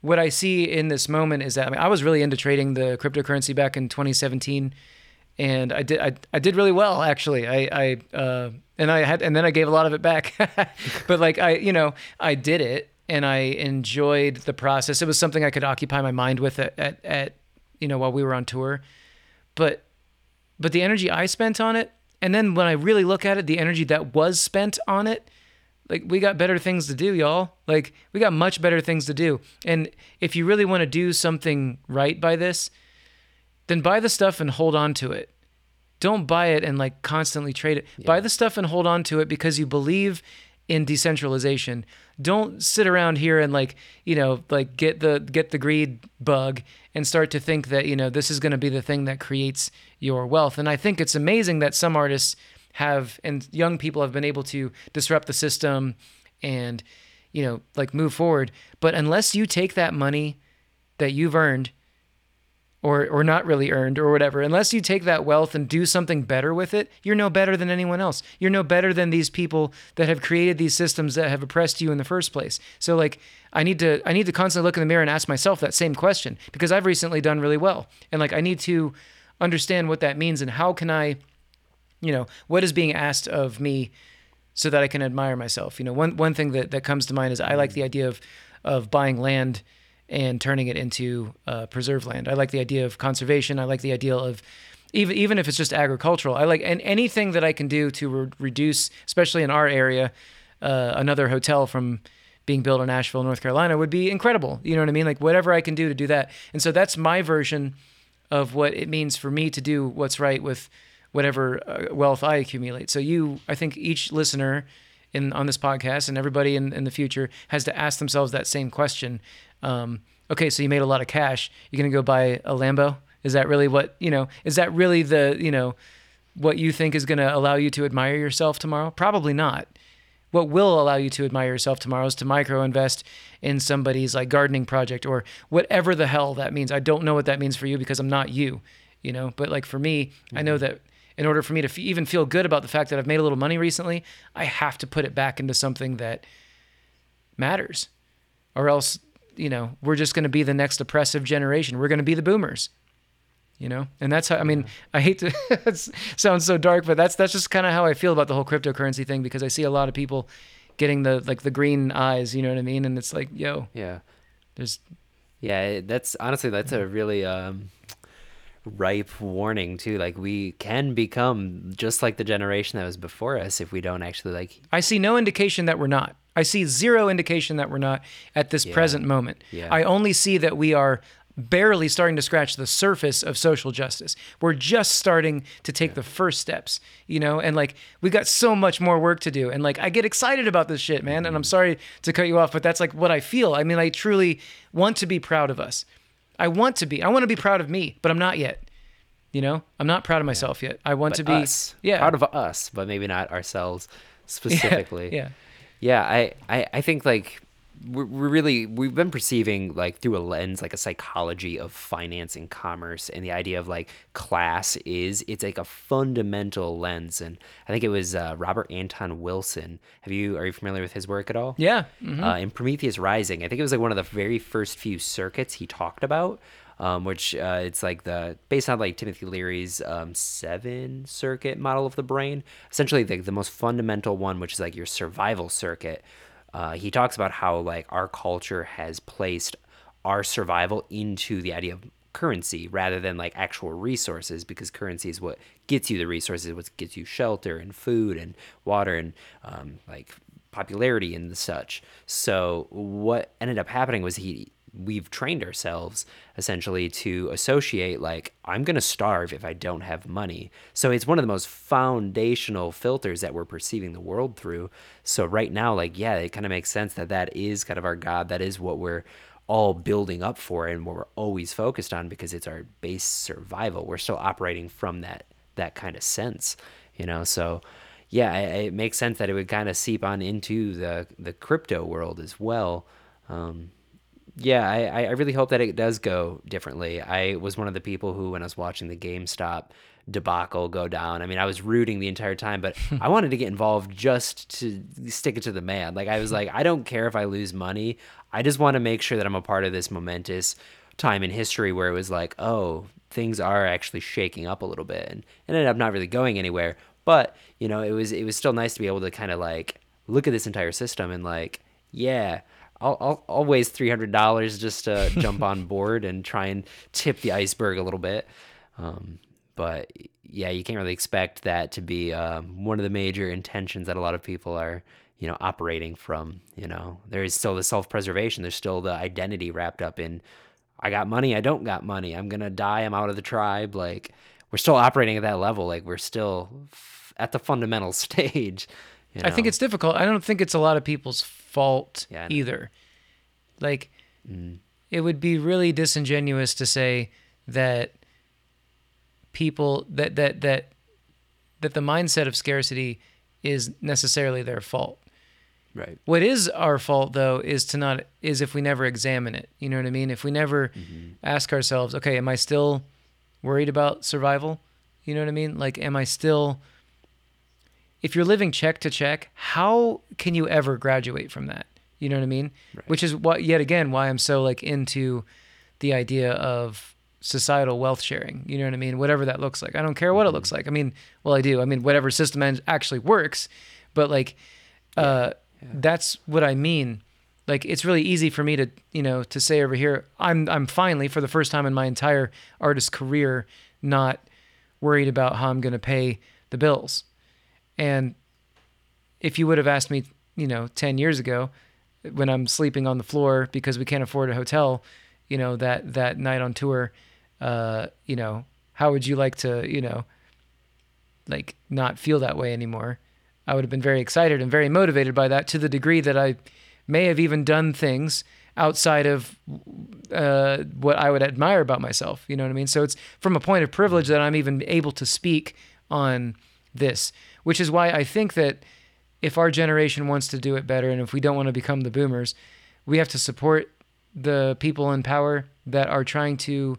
what I see in this moment is that I mean I was really into trading the cryptocurrency back in 2017 and I did I, I did really well actually. I I uh, and I had and then I gave a lot of it back. but like I you know, I did it and I enjoyed the process. It was something I could occupy my mind with at, at, at you know while we were on tour. But but the energy I spent on it, and then when I really look at it, the energy that was spent on it, like we got better things to do, y'all. Like we got much better things to do. And if you really want to do something right by this, then buy the stuff and hold on to it. Don't buy it and like constantly trade it. Yeah. Buy the stuff and hold on to it because you believe in decentralization. Don't sit around here and like, you know, like get the get the greed bug and start to think that, you know, this is going to be the thing that creates your wealth. And I think it's amazing that some artists have and young people have been able to disrupt the system and, you know, like move forward, but unless you take that money that you've earned or or not really earned or whatever. Unless you take that wealth and do something better with it you're no better than anyone else. You're no better than these people that have created these systems that have oppressed you in the first place. So like i need to i need to constantly look in the mirror and ask myself that same question because i've recently done really well. And like i need to understand what that means and how can i you know what is being asked of me so that i can admire myself? You know one one thing that that comes to mind is i like mm. the idea of of buying land and turning it into uh, preserved land. I like the idea of conservation. I like the idea of even even if it's just agricultural. I like and anything that I can do to re- reduce, especially in our area, uh, another hotel from being built in Asheville, North Carolina would be incredible. You know what I mean? Like whatever I can do to do that. And so that's my version of what it means for me to do what's right with whatever uh, wealth I accumulate. So you, I think each listener in on this podcast and everybody in, in the future has to ask themselves that same question um, okay, so you made a lot of cash. You're gonna go buy a Lambo? Is that really what you know? Is that really the you know what you think is gonna allow you to admire yourself tomorrow? Probably not. What will allow you to admire yourself tomorrow is to micro invest in somebody's like gardening project or whatever the hell that means. I don't know what that means for you because I'm not you, you know. But like for me, mm-hmm. I know mm-hmm. that in order for me to f- even feel good about the fact that I've made a little money recently, I have to put it back into something that matters, or else you know, we're just going to be the next oppressive generation. We're going to be the boomers. You know, and that's how I mean. I hate to it sounds so dark, but that's that's just kind of how I feel about the whole cryptocurrency thing because I see a lot of people getting the like the green eyes. You know what I mean? And it's like, yo, yeah, there's, yeah. That's honestly that's a really um, ripe warning too. Like we can become just like the generation that was before us if we don't actually like. I see no indication that we're not. I see zero indication that we're not at this yeah. present moment. Yeah. I only see that we are barely starting to scratch the surface of social justice. We're just starting to take the first steps, you know, and like we got so much more work to do. And like I get excited about this shit, man. And I'm mm-hmm. sorry to cut you off, but that's like what I feel. I mean, I truly want to be proud of us. I want to be. I want to be proud of me, but I'm not yet. You know, I'm not proud of myself yet. I want But to be us. yeah. proud of us, but maybe not ourselves specifically. yeah. Yeah, I, I, I think like we're, we're really we've been perceiving like through a lens like a psychology of finance and commerce and the idea of like class is it's like a fundamental lens and I think it was uh, Robert Anton Wilson. Have you are you familiar with his work at all? Yeah. mhm. uh, in Prometheus Rising. I think it was like one of the very first few circuits he talked about, um, which uh, it's like the based on like Timothy Leary's um, seven circuit model of the brain. Essentially, the, the most fundamental one, which is like your survival circuit. Uh, he talks about how like our culture has placed our survival into the idea of currency rather than like actual resources because currency is what gets you the resources what gets you shelter and food and water and um, like popularity and such so what ended up happening was he we've trained ourselves essentially to associate like i'm going to starve if i don't have money. So it's one of the most foundational filters that we're perceiving the world through. So right now like yeah it kind of makes sense that that is kind of our god. That is what we're all building up for and what we're always focused on because it's our base survival. We're still operating from that that kind of sense you know? So yeah it, it makes sense that it would kind of seep on into the the crypto world as well. Um, yeah, I, I really hope that it does go differently. I was one of the people who, when I was watching the GameStop debacle go down, I mean, I was rooting the entire time, but I wanted to get involved just to stick it to the man. Like, I was like, I don't care if I lose money. I just want to make sure that I'm a part of this momentous time in history where it was like, oh, things are actually shaking up a little bit, and it ended up not really going anywhere. But you know, it was it was still nice to be able to kind of like look at this entire system and like, yeah, I'll, I'll, I'll waste three hundred dollars just to jump on board and try and tip the iceberg a little bit. Um, but yeah, you can't really expect that to be um, one of the major intentions that a lot of people are, you know, operating from. You know, there is still the self-preservation. There's still the identity wrapped up in, I got money, I don't got money. I'm gonna die. I'm out of the tribe. Like we're still operating at that level. Like we're still f- at the fundamental stage. You I think it's difficult. I don't think it's a lot of people's fault Yeah, either. Like, it would be really disingenuous to say that people that that that that the mindset of scarcity is necessarily their fault. right. What is our fault though is to not is if we never examine it. You know what I mean? If we never ask ourselves, okay, am I still worried about survival? You know what I mean? Like am I still if you're living check to check, how can you ever graduate from that? You know what I mean? Right. Which is what yet again why I'm so like into the idea of societal wealth sharing. You know what I mean? Whatever that looks like. I don't care what it looks like. I mean, well, I do. I mean, whatever system actually works, but like uh that's what I mean. Like it's really easy for me to, you know, to say over here, I'm I'm finally for the first time in my entire artist career not worried about how I'm going to pay the bills. And if you would have asked me, you know, 10 years ago when I'm sleeping on the floor because we can't afford a hotel, you know, that that night on tour, uh, you know, how would you like to, you know, like not feel that way anymore? I would have been very excited and very motivated by that to the degree that I may have even done things outside of uh, what I would admire about myself. You know what I mean? So it's from a point of privilege that I'm even able to speak on this, which is why I think that if our generation wants to do it better and if we don't want to become the boomers, we have to support the people in power that are trying to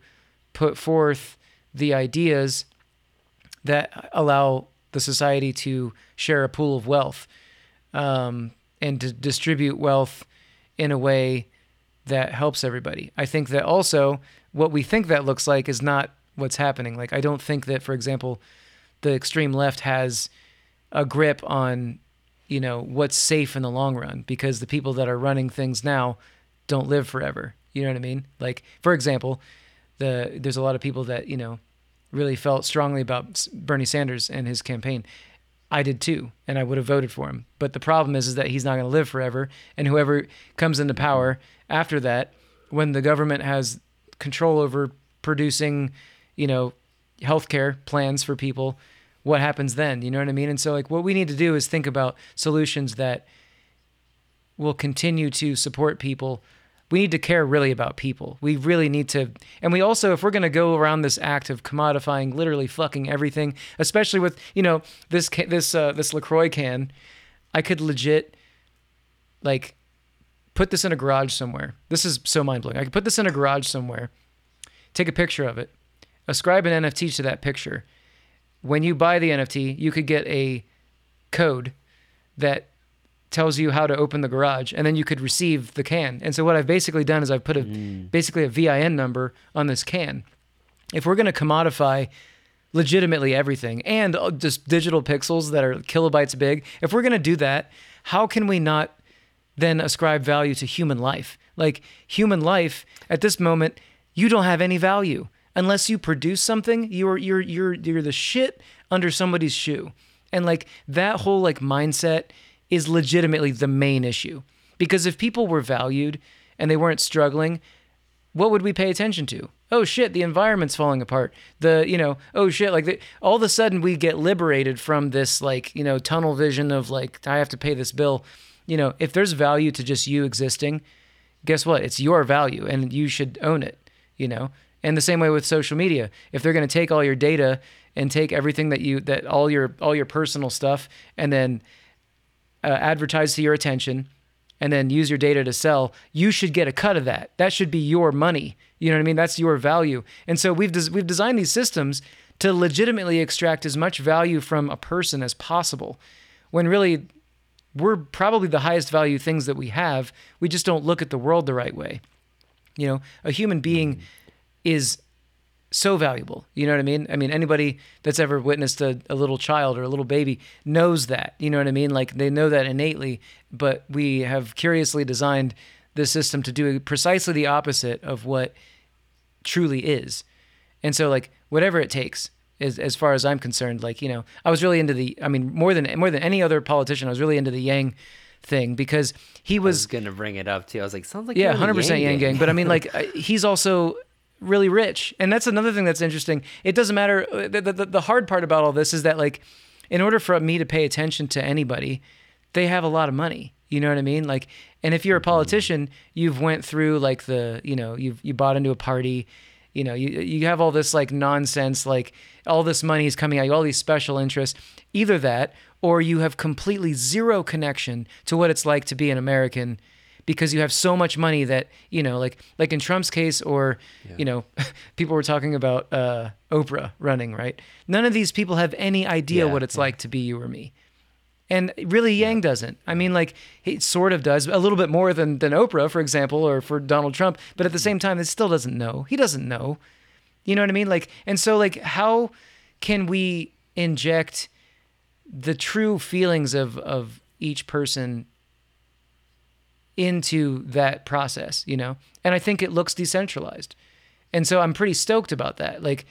put forth the ideas that allow the society to share a pool of wealth um, and to distribute wealth in a way that helps everybody. I think that also what we think that looks like is not what's happening. Like, I don't think that, for example, the extreme left has a grip on, you know, what's safe in the long run because the people that are running things now don't live forever. You know what I mean? Like, for example, the there's a lot of people that you know really felt strongly about Bernie Sanders and his campaign. I did too, and I would have voted for him. But the problem is, is that he's not going to live forever, and whoever comes into power after that, when the government has control over producing, you know, healthcare plans for people, what happens then? You know what I mean? And so like what we need to do is think about solutions that will continue to support people. We need to care really about people. We really need to, and we also, if we're going to go around this act of commodifying literally fucking everything, especially with you know this this uh, this Lacroix can, I could legit like put this in a garage somewhere. This is so mind blowing. I could put this in a garage somewhere, take a picture of it, ascribe an NFT to that picture. When you buy the NFT, you could get a code that tells you how to open the garage and then you could receive the can. And so what I've basically done is I've put a basically a VIN number on this can. If we're going to commodify legitimately everything and uh, just digital pixels that are kilobytes big, if we're going to do that, how can we not then ascribe value to human life? Like human life at this moment, you don't have any value unless you produce something. You're you're you're you're the shit under somebody's shoe. And like that whole like mindset is legitimately the main issue. Because if people were valued and they weren't struggling, what would we pay attention to? Oh shit, the environment's falling apart. The, you know, oh shit, like the, all of a sudden we get liberated from this like, you know, tunnel vision of like I have to pay this bill. You know, if there's value to just you existing, guess what? It's your value and you should own it, you know? And the same way with social media. If they're going to take all your data and take everything that you that all your all your personal stuff and then uh, advertise to your attention and then use your data to sell, you should get a cut of that. That should be your money. You know what I mean? That's your value. And so we've des- we've designed these systems to legitimately extract as much value from a person as possible. When really we're probably the highest value things that we have. We just don't look at the world the right way. You know, a human being is so valuable. You know what I mean? I mean, anybody that's ever witnessed a, a little child or a little baby knows that. You know what I mean? Like they know that innately, but we have curiously designed the system to do precisely the opposite of what truly is. And so, like, whatever it takes, as, as far as I'm concerned, like, you know, I was really into the, I mean, more than, more than any other politician, I was really into the Yang thing because he was was, gonna bring it up too. I was like, sounds like yeah, you're in the hundred percent Yang gang. But I mean, like, he's also really rich, and that's another thing that's interesting. It doesn't matter. uh, The, the, the hard part about all this is that, like, in order for me to pay attention to anybody, they have a lot of money. You know what I mean? Like, and if you're a politician, you've went through like the, you know, you've you bought into a party, you know, you you have all this like nonsense, like all this money is coming out, all these special interests. Either that, or you have completely zero connection to what it's like to be an American because you have so much money that you know like like in Trump's case or you know people were talking about uh Oprah running right? None of these people have any idea Yeah, what it's yeah. like to be you or me. And really Yang doesn't. I mean like he sort of does a little bit more than than Oprah for example or for Donald Trump but at the same time it still doesn't know. He doesn't know. You know what I mean? Like and so like how can we inject the true feelings of of each person into that process, you know? And I think it looks decentralized. And so I'm pretty stoked about that. Like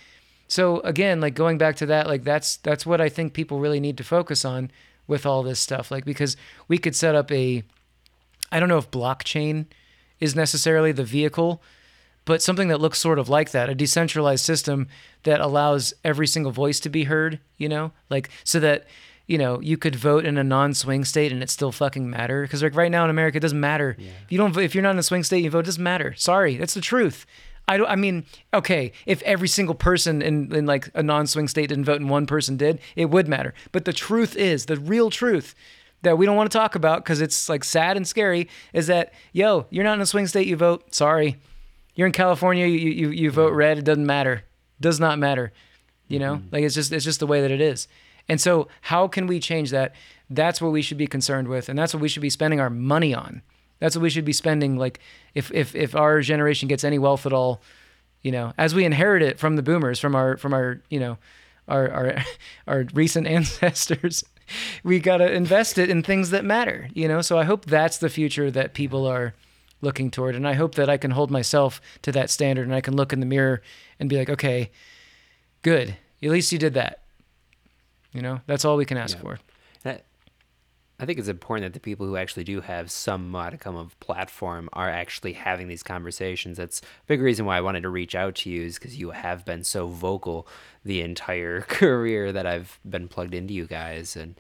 so again, like going back to that, like that's that's what I think people really need to focus on with all this stuff. Like because we could set up a I don't know if blockchain is necessarily the vehicle, but something that looks sort of like that, a decentralized system that allows every single voice to be heard, you know? Like so that you know, you could vote in a non-swing state and it still fucking matter because like right now in America it doesn't matter. If you don't if you're not in a swing state, you vote it doesn't matter. Sorry, that's the truth. I don't I mean, okay, if every single person in in like a non-swing state didn't vote and one person did, it would matter. But the truth is, the real truth that we don't want to talk about because it's like sad and scary is that yo, you're not in a swing state, you vote. Sorry. You're in California, you you, you vote red, it doesn't matter. Does not matter. You know? Mm-hmm. Like it's just it's just the way that it is. And so how can we change that? That's what we should be concerned with and that's what we should be spending our money on. That's what we should be spending like if if if our generation gets any wealth at all, you know, as we inherit it from the boomers, from our from our, you know, our our our recent ancestors, we got to invest it in things that matter, you know? So I hope that's the future that people are looking toward and I hope that I can hold myself to that standard and I can look in the mirror and be like, "Okay, good. At least you did that." You know, that's all we can ask Yeah. for. I, I think it's important that the people who actually do have some modicum of platform are actually having these conversations. That's a big reason why I wanted to reach out to you is because you have been so vocal the entire career that I've been plugged into you guys, and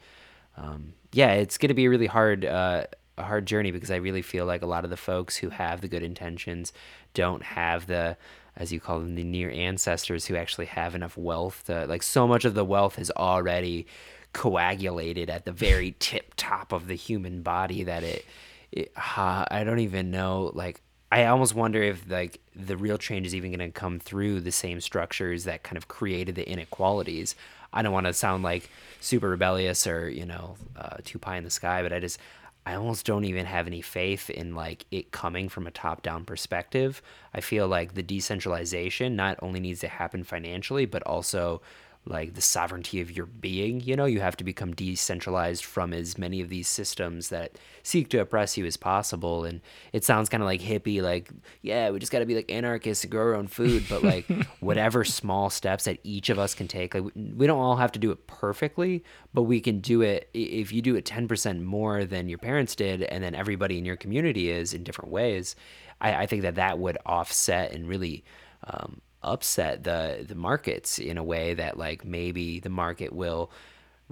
um, yeah, it's going to be a really hard, uh, a hard journey because I really feel like a lot of the folks who have the good intentions don't have the as you call them, the near ancestors who actually have enough wealth to like so much of the wealth is already coagulated at the very tip top of the human body that it, it uh, I don't even know like I almost wonder if like the real change is even going to come through the same structures that kind of created the inequalities. I don't want to sound like super rebellious or you know uh, too pie in the sky, but I just I almost don't even have any faith in like it coming from a top down perspective. I feel like the decentralization not only needs to happen financially, but also like the sovereignty of your being. You know, you have to become decentralized from as many of these systems that seek to oppress you as possible. And it sounds kind of like hippie, like, yeah, we just got to be like anarchists and grow our own food. But like, whatever small steps that each of us can take, like, we don't all have to do it perfectly, but we can do it. If you do it 10% more than your parents did, and then everybody in your community is in different ways, I, I think that that would offset and really, um, upset the the markets in a way that like maybe the market will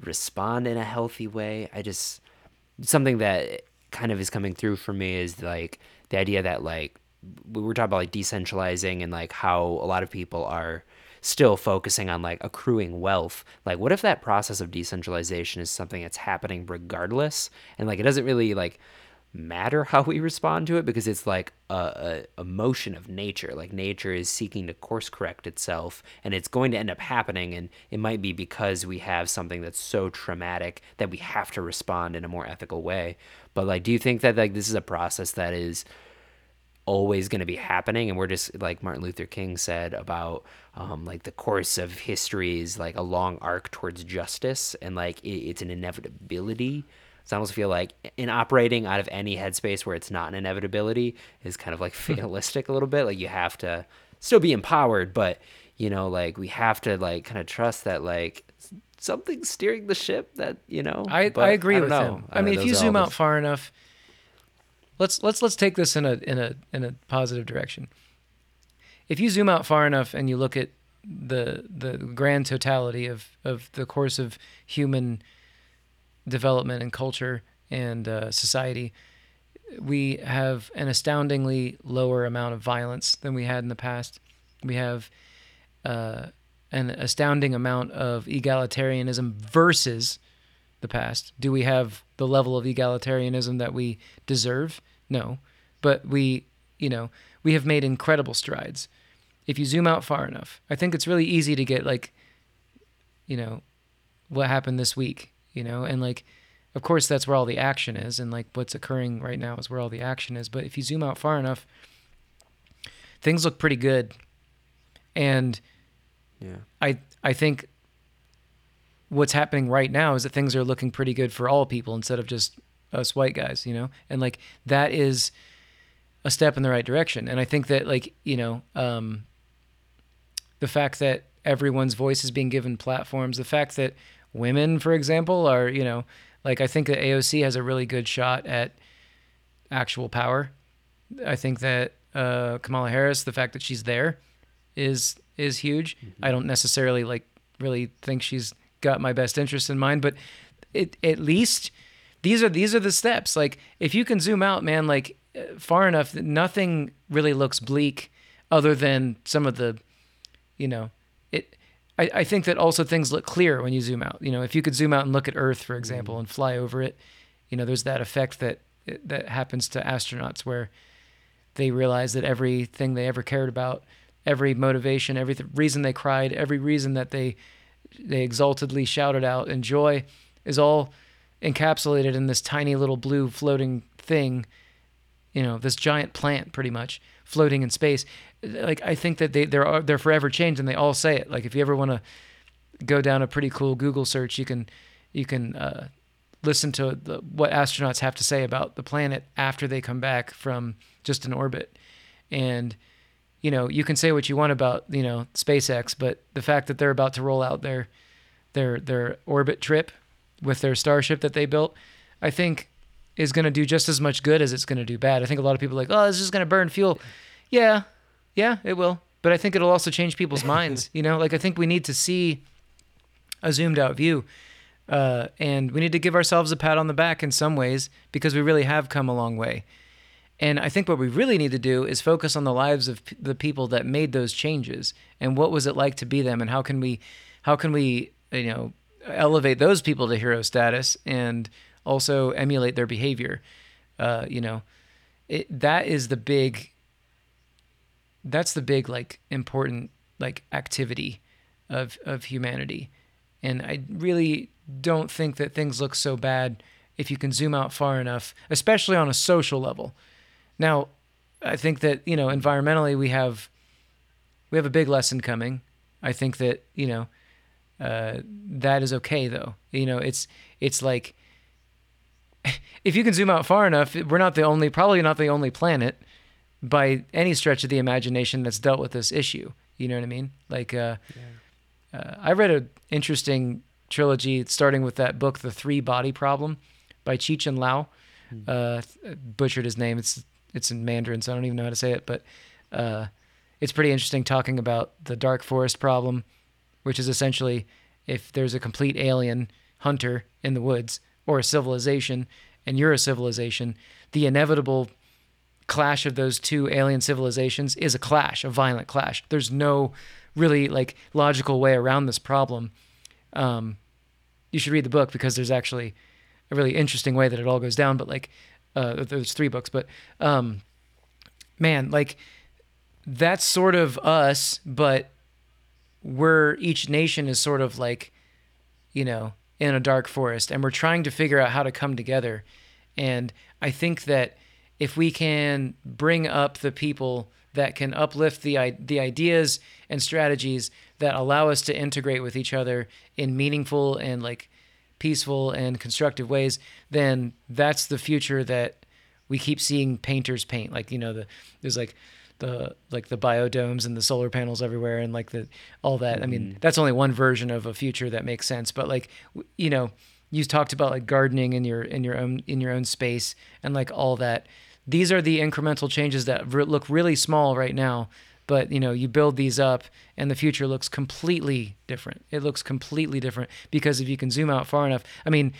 respond in a healthy way. I just something that kind of is coming through for me is like the idea that like we were talking about like decentralizing and like how a lot of people are still focusing on like accruing wealth. Like what if that process of decentralization is something that's happening regardless and like it doesn't really like matter how we respond to it because it's like a, a, a, motion of nature. Like nature is seeking to course correct itself and it's going to end up happening and it might be because we have something that's so traumatic that we have to respond in a more ethical way. But like do you think that like this is a process that is always going to be happening? And we're just like martin luther king said about um, like the course of history is like a long arc towards justice and like it, it's an inevitability so I almost feel like in operating out of any headspace where it's not an inevitability is kind of like hmm. fatalistic a little bit. Like you have to still be empowered, but you know, like we have to like kind of trust that like something's steering the ship that, you know. I, I agree I with know. him. I, I mean, if you zoom out far enough, let's let's let's take this in a in a in a positive direction. If you zoom out far enough and you look at the the grand totality of of the course of human development and culture and uh, society, we have an astoundingly lower amount of violence than we had in the past. We have uh, an astounding amount of egalitarianism versus the past. Do we have the level of egalitarianism that we deserve? No. But we, you know, we have made incredible strides. If you zoom out far enough, I think it's really easy to get like, you know, what happened this week you know, and like, of course, that's where all the action is, and like what's occurring right now is where all the action is. But if you zoom out far enough, things look pretty good, and yeah, I I think what's happening right now is that things are looking pretty good for all people instead of just us white guys, you know, and like that is a step in the right direction. And I think that like you know, um, the fact that everyone's voice is being given platforms, the fact that women, for example, are you know like I think that AOC has a really good shot at actual power. I think that uh, Kamala Harris, the fact that she's there, is is huge. Mm-hmm. I don't necessarily like really think she's got my best interest in mind, but it at least these are these are the steps. Like if you can zoom out, man, like uh, far enough, nothing really looks bleak, other than some of the, you know, I, I think that also things look clear when you zoom out. You know, if you could zoom out and look at Earth, for mm-hmm. example, and fly over it, you know, there's that effect that that happens to astronauts where they realize that everything they ever cared about, every motivation, every th- reason they cried, every reason that they they exaltedly shouted out in joy, is all encapsulated in this tiny little blue floating thing. You know, this giant plant, pretty much floating in space like I think that they they're they're forever changed, and they all say it. Like if you ever want to go down a pretty cool Google search, you can you can uh, listen to the, what astronauts have to say about the planet after they come back from just an orbit, and you know you can say what you want about you know SpaceX, but the fact that they're about to roll out their their their orbit trip with their starship that they built, I think is going to do just as much good as it's going to do bad. I think a lot of people are like, oh, it's just going to burn fuel. Yeah, yeah, it will. But I think it'll also change people's minds. You know, like I think we need to see a zoomed out view. Uh, and we need to give ourselves a pat on the back in some ways because we really have come a long way. And I think what we really need to do is focus on the lives of p- the people that made those changes and what was it like to be them and how can we, how can we, you know, elevate those people to hero status and also emulate their behavior. Uh, you know, it, that is the big. That's the big like important like activity of of humanity, and I really don't think that things look so bad if you can zoom out far enough, especially on a social level. Now, I think that you know environmentally we have we have a big lesson coming. I think that you know uh, that is okay though. You know, it's it's like if you can zoom out far enough, we're not the only, probably not the only planet by any stretch of the imagination that's dealt with this issue. You know what I mean? Like, uh, yeah. uh, I read an interesting trilogy starting with that book, The Three Body Problem by Cixin Liu. Hmm. Uh, butchered his name. It's it's in Mandarin, so I don't even know how to say it, but uh, it's pretty interesting talking about the dark forest problem, which is essentially if there's a complete alien hunter in the woods or a civilization and you're a civilization, the inevitable clash of those two alien civilizations is a clash, a violent clash. There's no really like logical way around this problem. Um, you should read the book because there's actually a really interesting way that it all goes down. But like, uh, there's three books, but um, man, like that's sort of us, but we're each nation is sort of like, you know, in a dark forest and we're trying to figure out how to come together. And I think that if we can bring up the people that can uplift the the ideas and strategies that allow us to integrate with each other in meaningful and like peaceful and constructive ways, then that's the future that we keep seeing painters paint. Like you know, the there's like the like the biodomes and the solar panels everywhere and like the all that. Mm-hmm. I mean, mm-hmm. that's only one version of a future that makes sense. But like you know, you talked about like gardening in your in your own in your own space and like all that. These are the incremental changes that re- look really small right now, but you know you build these up and the future looks completely different. It looks completely different because if you can zoom out far enough. I mean,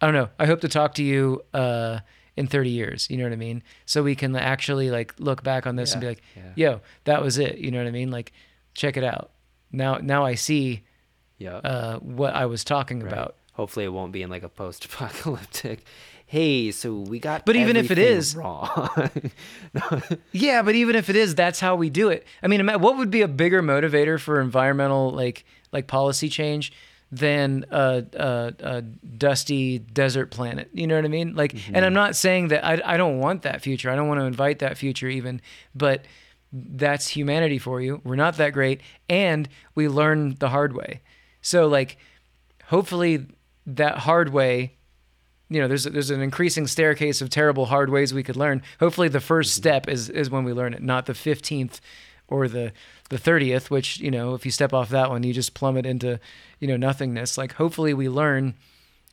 I don't know. I hope to talk to you. Uh, in 30 years you know what i mean? So we can actually like look back on this yeah, and be like yeah. yo that was it you know what i mean? Like check it out. Now now i see yeah uh, what i was talking right. about. Hopefully it won't be in like a post-apocalyptic. Hey so we got but even if it is wrong. Yeah but even if it is that's how we do it. I mean what would be a bigger motivator for environmental like like policy change than a, a, a, dusty desert planet. You know what I mean? Like, mm-hmm. and I'm not saying that I, I don't want that future. I don't want to invite that future even, but that's humanity for you. We're not that great. And we learn the hard way. So like, hopefully that hard way, you know, there's, there's an increasing staircase of terrible hard ways we could learn. Hopefully the 1st mm-hmm. step is, is when we learn it, not the 15th or the the 30th which you know if you step off that one you just plummet into you know nothingness like hopefully we learn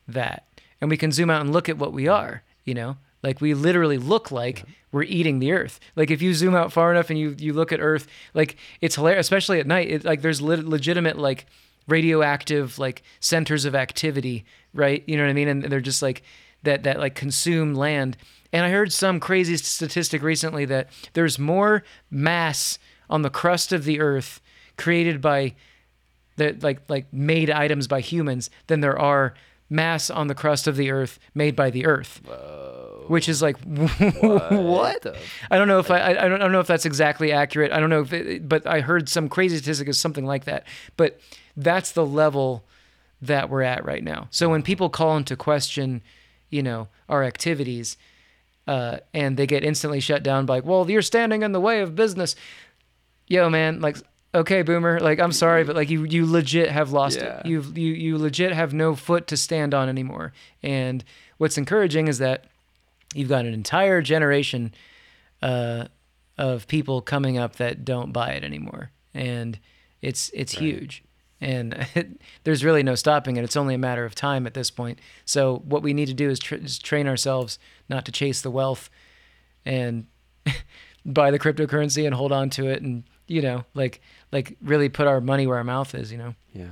that. And we can zoom out and look at what we are you know? Like we literally look like yeah. we're eating the earth. Like if you zoom out far enough and you you look at earth like it's hilarious especially at night it, like there's le- legitimate like radioactive like centers of activity right? You know what i mean? And they're just like that that like consume land. And i heard some crazy statistic recently that there's more mass on the crust of the earth created by the like like made items by humans than there are mass on the crust of the earth made by the earth. Whoa. Which is like what? what? I don't know if I, I don't, I don't know if that's exactly accurate. I don't know if it, but I heard some crazy statistic is something like that. But that's the level that we're at right now. So when people call into question, you know, our activities, uh, and they get instantly shut down by, well, you're standing in the way of business yo, man, like, okay, boomer, like, I'm sorry, but like, you, you legit have lost yeah. it. You, you, you legit have no foot to stand on anymore. And what's encouraging is that you've got an entire generation, uh, of people coming up that don't buy it anymore. And it's, it's right. huge. and there's really no stopping it. It's only a matter of time at this point. So what we need to do is, tra- is train ourselves not to chase the wealth and buy the cryptocurrency and hold on to it and you know like like really put our money where our mouth is you know Yeah.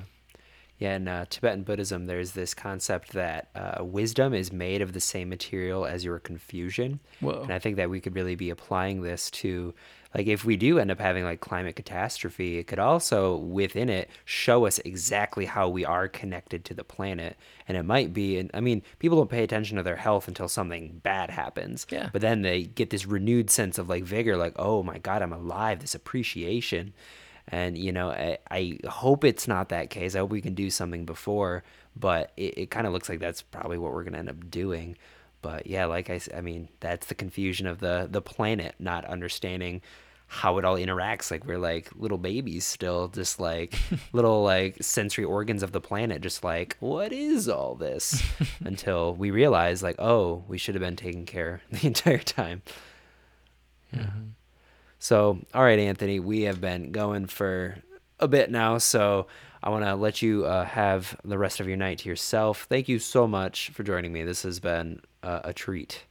Yeah, in uh, Tibetan Buddhism, there's this concept that uh, wisdom is made of the same material as your confusion. Whoa. And I think that we could really be applying this to, like, if we do end up having like climate catastrophe, it could also, within it, show us exactly how we are connected to the planet. And it might be, and I mean, people don't pay attention to their health until something bad happens. Yeah. But then they get this renewed sense of like vigor, like, oh my God, I'm alive, this appreciation. And, you know, I, I hope it's not that case. I hope we can do something before, but it, it kind of looks like that's probably what we're going to end up doing. But yeah, like I, I mean, that's the confusion of the, the planet, not understanding how it all interacts. Like we're like little babies still, just like little like sensory organs of the planet, just like, what is all this? Until we realize, like, oh, we should have been taking care the entire time. Yeah. So, all right, Anthony, we have been going for a bit now, so I want to let you uh, have the rest of your night to yourself. Thank you so much for joining me. This has been uh, a treat.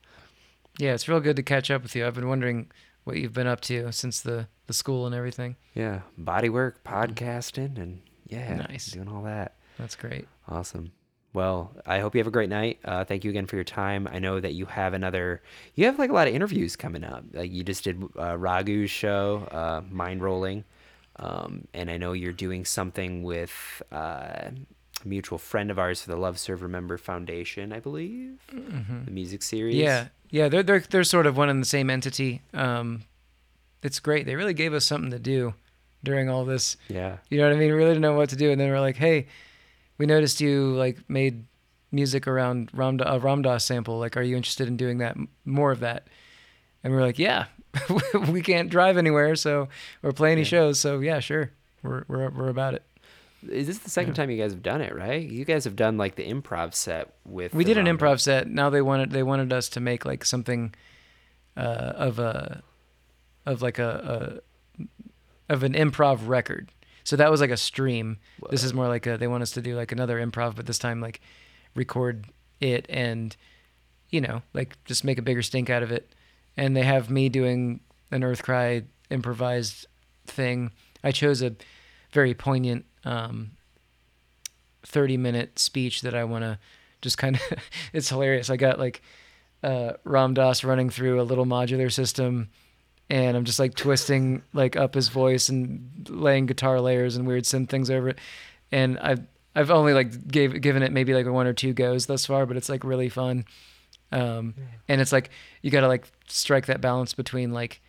yeah it's real good to catch up with you i've been wondering what you've been up to since the the school and everything Yeah, body work, podcasting, and yeah, Nice. doing all that. that's great Awesome. Well, I hope you have a great night. Uh, thank you again for your time. I know that you have another, you have like a lot of interviews coming up. Like you just did uh, Raghu's show, uh, Mind Rolling. Um, and I know you're doing something with uh, a mutual friend of ours for the Love Serve Remember Foundation, I believe. The music series. yeah yeah they're they're they're sort of one and the same entity um it's great they really gave us something to do during all this Yeah. You know what I mean? We really didn't know what to do, and then we're like, "Hey, we noticed you like made music around Ram a Ram Dass sample. Like, are you interested in doing that? More of that?" And we are like, "Yeah, we can't drive anywhere, so or play any Yeah. shows, so yeah, sure, we're we're we're about it." Is this the second time you guys have done it, right? You guys have done like the improv set with. We did an improv set. Now they wanted they wanted us to make like something uh, of a of like a, a of an improv record. So that was like a stream. This is more like a they want us to do like another improv, but this time like record it and you know like just make a bigger stink out of it. And they have me doing an Earth Cry improvised thing. I chose a very poignant um, 30 minute speech that I want to just kind of it's hilarious. I got like uh Ram Dass running through a little modular system and I'm just like twisting like up his voice and laying guitar layers and weird synth things over it. And I've I've only like gave given it maybe like one or two goes thus far, but it's like really fun. Um and it's like you got to like strike that balance between like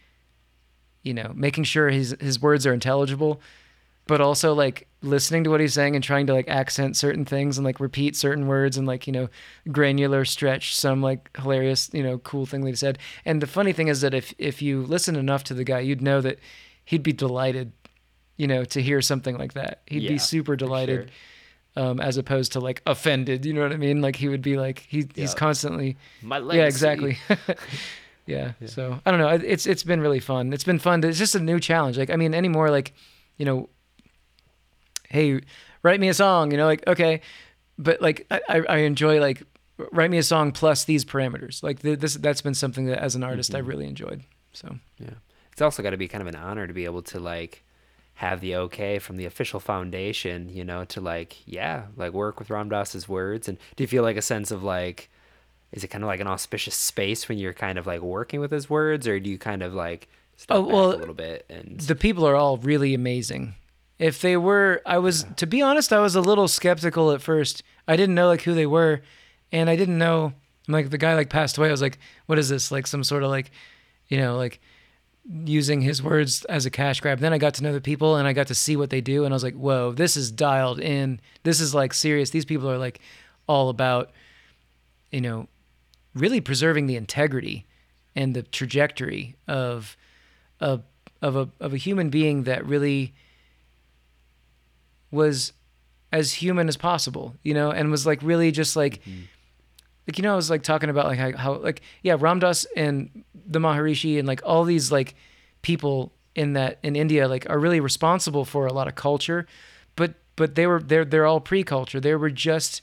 you know, making sure his his words are intelligible but also like listening to what he's saying and trying to like accent certain things and like repeat certain words and like you know granular stretch some like hilarious you know cool thing that he said and the funny thing is that if if you listen enough to the guy you'd know that he'd be delighted you know to hear something like that he'd Yeah, be super delighted um as opposed to like offended you know what i mean like he would be like he, he's constantly My legacy. yeah exactly yeah. So I don't know. It's it's been really fun. It's been fun. To, it's just a new challenge. Like I mean, anymore like, you know, hey, write me a song. You know, like okay, but like I I enjoy like write me a song plus these parameters. Like th- this that's been something that as an artist I mm-hmm. really enjoyed. So Yeah. It's also got to be kind of an honor to be able to like have the okay from the official foundation, you know, to like, yeah, like work with Ram Dass's words. And do you feel like a sense of like, is it kind of like an auspicious space when you're kind of like working with his words, or do you kind of like step Oh, well, a little bit and the people are all really amazing. If they were, I was to be honest, I was a little skeptical at first. I didn't know like who they were, and I didn't know like the guy like passed away. I was like, what is this? Like some sort of like, you know, like using his words as a cash grab. Then I got to know the people and I got to see what they do, and I was like, whoa, this is dialed in. This is like serious. These people are like all about, you know, really preserving the integrity and the trajectory of a of a of a human being that really was as human as possible, you know, and was like really just like hmm. like you know I was like talking about like how, how like yeah Ram Dass and the Maharishi and like all these like people in that in India like are really responsible for a lot of culture, but but they were they're they're all pre-culture. They were just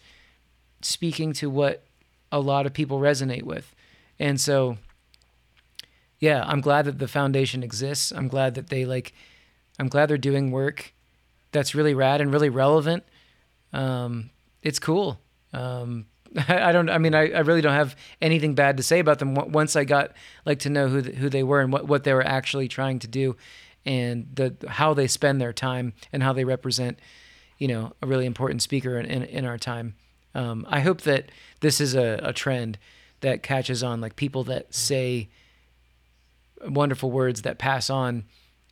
speaking to what a lot of people resonate with. And so yeah, I'm glad that the foundation exists. I'm glad that they like I'm glad they're doing work that's really rad and really relevant. Um, it's cool. Um, I, don't. I mean, I, I really don't have anything bad to say about them. Once I got like to know who the, who they were and what, what they were actually trying to do, and the how they spend their time and how they represent, you know, a really important speaker in in, in our time. Um, I hope that this is a, a trend that catches on, like people that say wonderful words that pass on.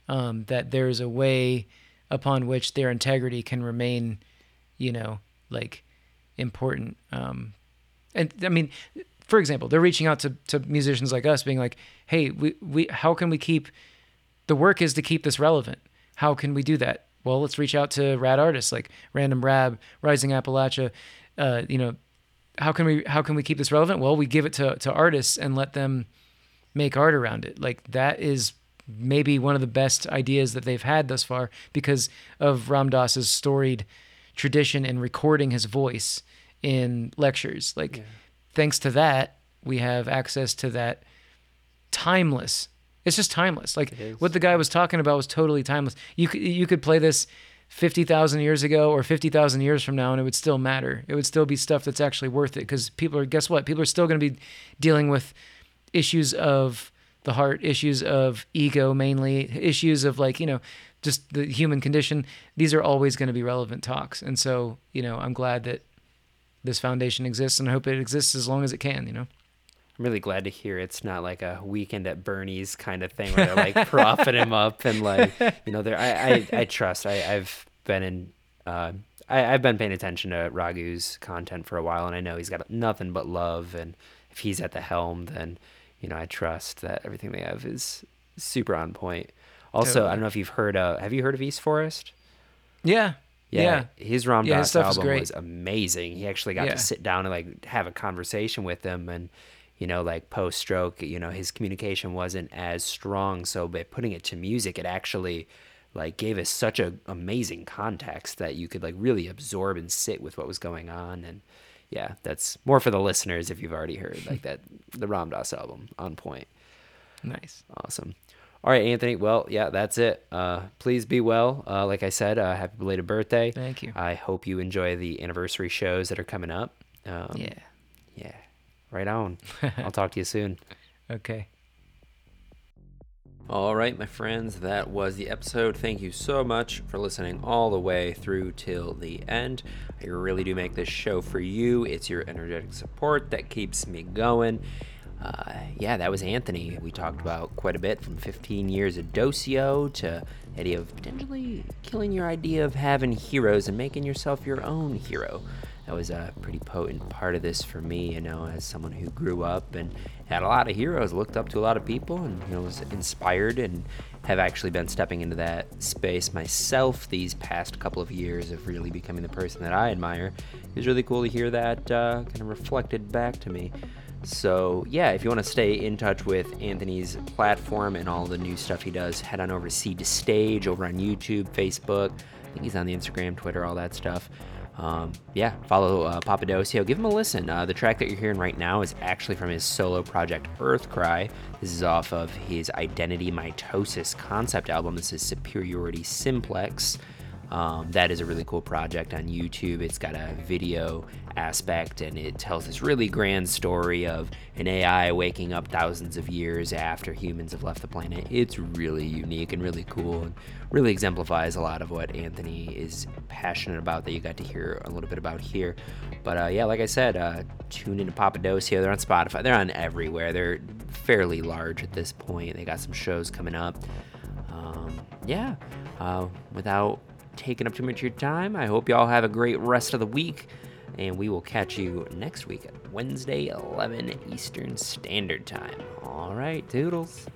Um, that there's a way upon which their integrity can remain, you know, like important. Um, and I mean, for example, they're reaching out to, to musicians like us, being like, "Hey, we, we how can we keep the work is to keep this relevant? How can we do that? Well, let's reach out to rad artists like Random Rab, Rising Appalachia. Uh, you know, how can we how can we keep this relevant? Well, we give it to to artists and let them make art around it. Like that is maybe one of the best ideas that they've had thus far because of Ram Dass's storied tradition in recording his voice in lectures. Like, yeah. thanks to that, we have access to that timeless. It's just timeless. Like what the guy was talking about was totally timeless. You could you could play this fifty thousand years ago or fifty thousand years from now, and it would still matter. It would still be stuff that's actually worth it because people are. Guess what? People are still going to be dealing with issues of the heart, issues of ego, mainly issues of like you know just the human condition. These are always going to be relevant talks, and so you know I'm glad that this foundation exists, and I hope it exists as long as it can. You know. I'm really glad to hear it's not like a weekend at Bernie's kind of thing where they're like propping him up and like you know, there. I, I I trust. I I've been in. Uh, I, I've been paying attention to Raghu's content for a while, and I know he's got nothing but love. And if he's at the helm, then you know I trust that everything they have is super on point. Also, totally. I don't know if you've heard. of have you heard of East Forest? Yeah, yeah, yeah. his Ram yeah, Dass album was amazing. He actually got yeah. to sit down and like have a conversation with them, and you know, like post stroke, you know, his communication wasn't as strong. So by putting it to music, it actually like gave us such a amazing context that you could like really absorb and sit with what was going on. And yeah, that's more for the listeners if you've already heard like that the Ram Dass album on point. Nice, awesome. All right, Anthony. Well, yeah, that's it. Uh, please be well. Uh, like I said, uh, happy belated birthday. Thank you. I hope you enjoy the anniversary shows that are coming up. Um, yeah. Yeah. Right on. I'll talk to you soon. Okay. All right, my friends, that was the episode. Thank you so much for listening all the way through till the end. I really do make this show for you. It's your energetic support that keeps me going uh, yeah, that was Anthony. We talked about quite a bit from 15 years of Dosio to the idea of potentially killing your idea of having heroes and making yourself your own hero. That was a pretty potent part of this for me, you know, as someone who grew up and had a lot of heroes, looked up to a lot of people, and you know was inspired and have actually been stepping into that space myself these past couple of years of really becoming the person that I admire. It was really cool to hear that uh, kind of reflected back to me. So, yeah, if you want to stay in touch with Anthony's platform and all the new stuff he does, head on over to Seed to Stage over on YouTube, Facebook. I think he's on the Instagram, Twitter, all that stuff. Um, yeah, follow uh. Give him a listen. Uh, the track that you're hearing right now is actually from his solo project Earthcry. This is off of his Identity Mitosis concept album. This is Superiority Simplex. Um, that is a really cool project on YouTube. It's got a video aspect and it tells this really grand story of an AI waking up thousands of years after humans have left the planet. It's really unique and really cool and really exemplifies a lot of what Anthony is passionate about that you got to hear a little bit about here. But uh, yeah, like I said, uh, tune into Papadosio. They're on Spotify. They're on everywhere. They're fairly large at this point. They got some shows coming up. Um, yeah, uh, without taking up too much of your time. I hope y'all have a great rest of the week, and we will catch you next week at Wednesday, 11 Eastern Standard Time. All right, toodles.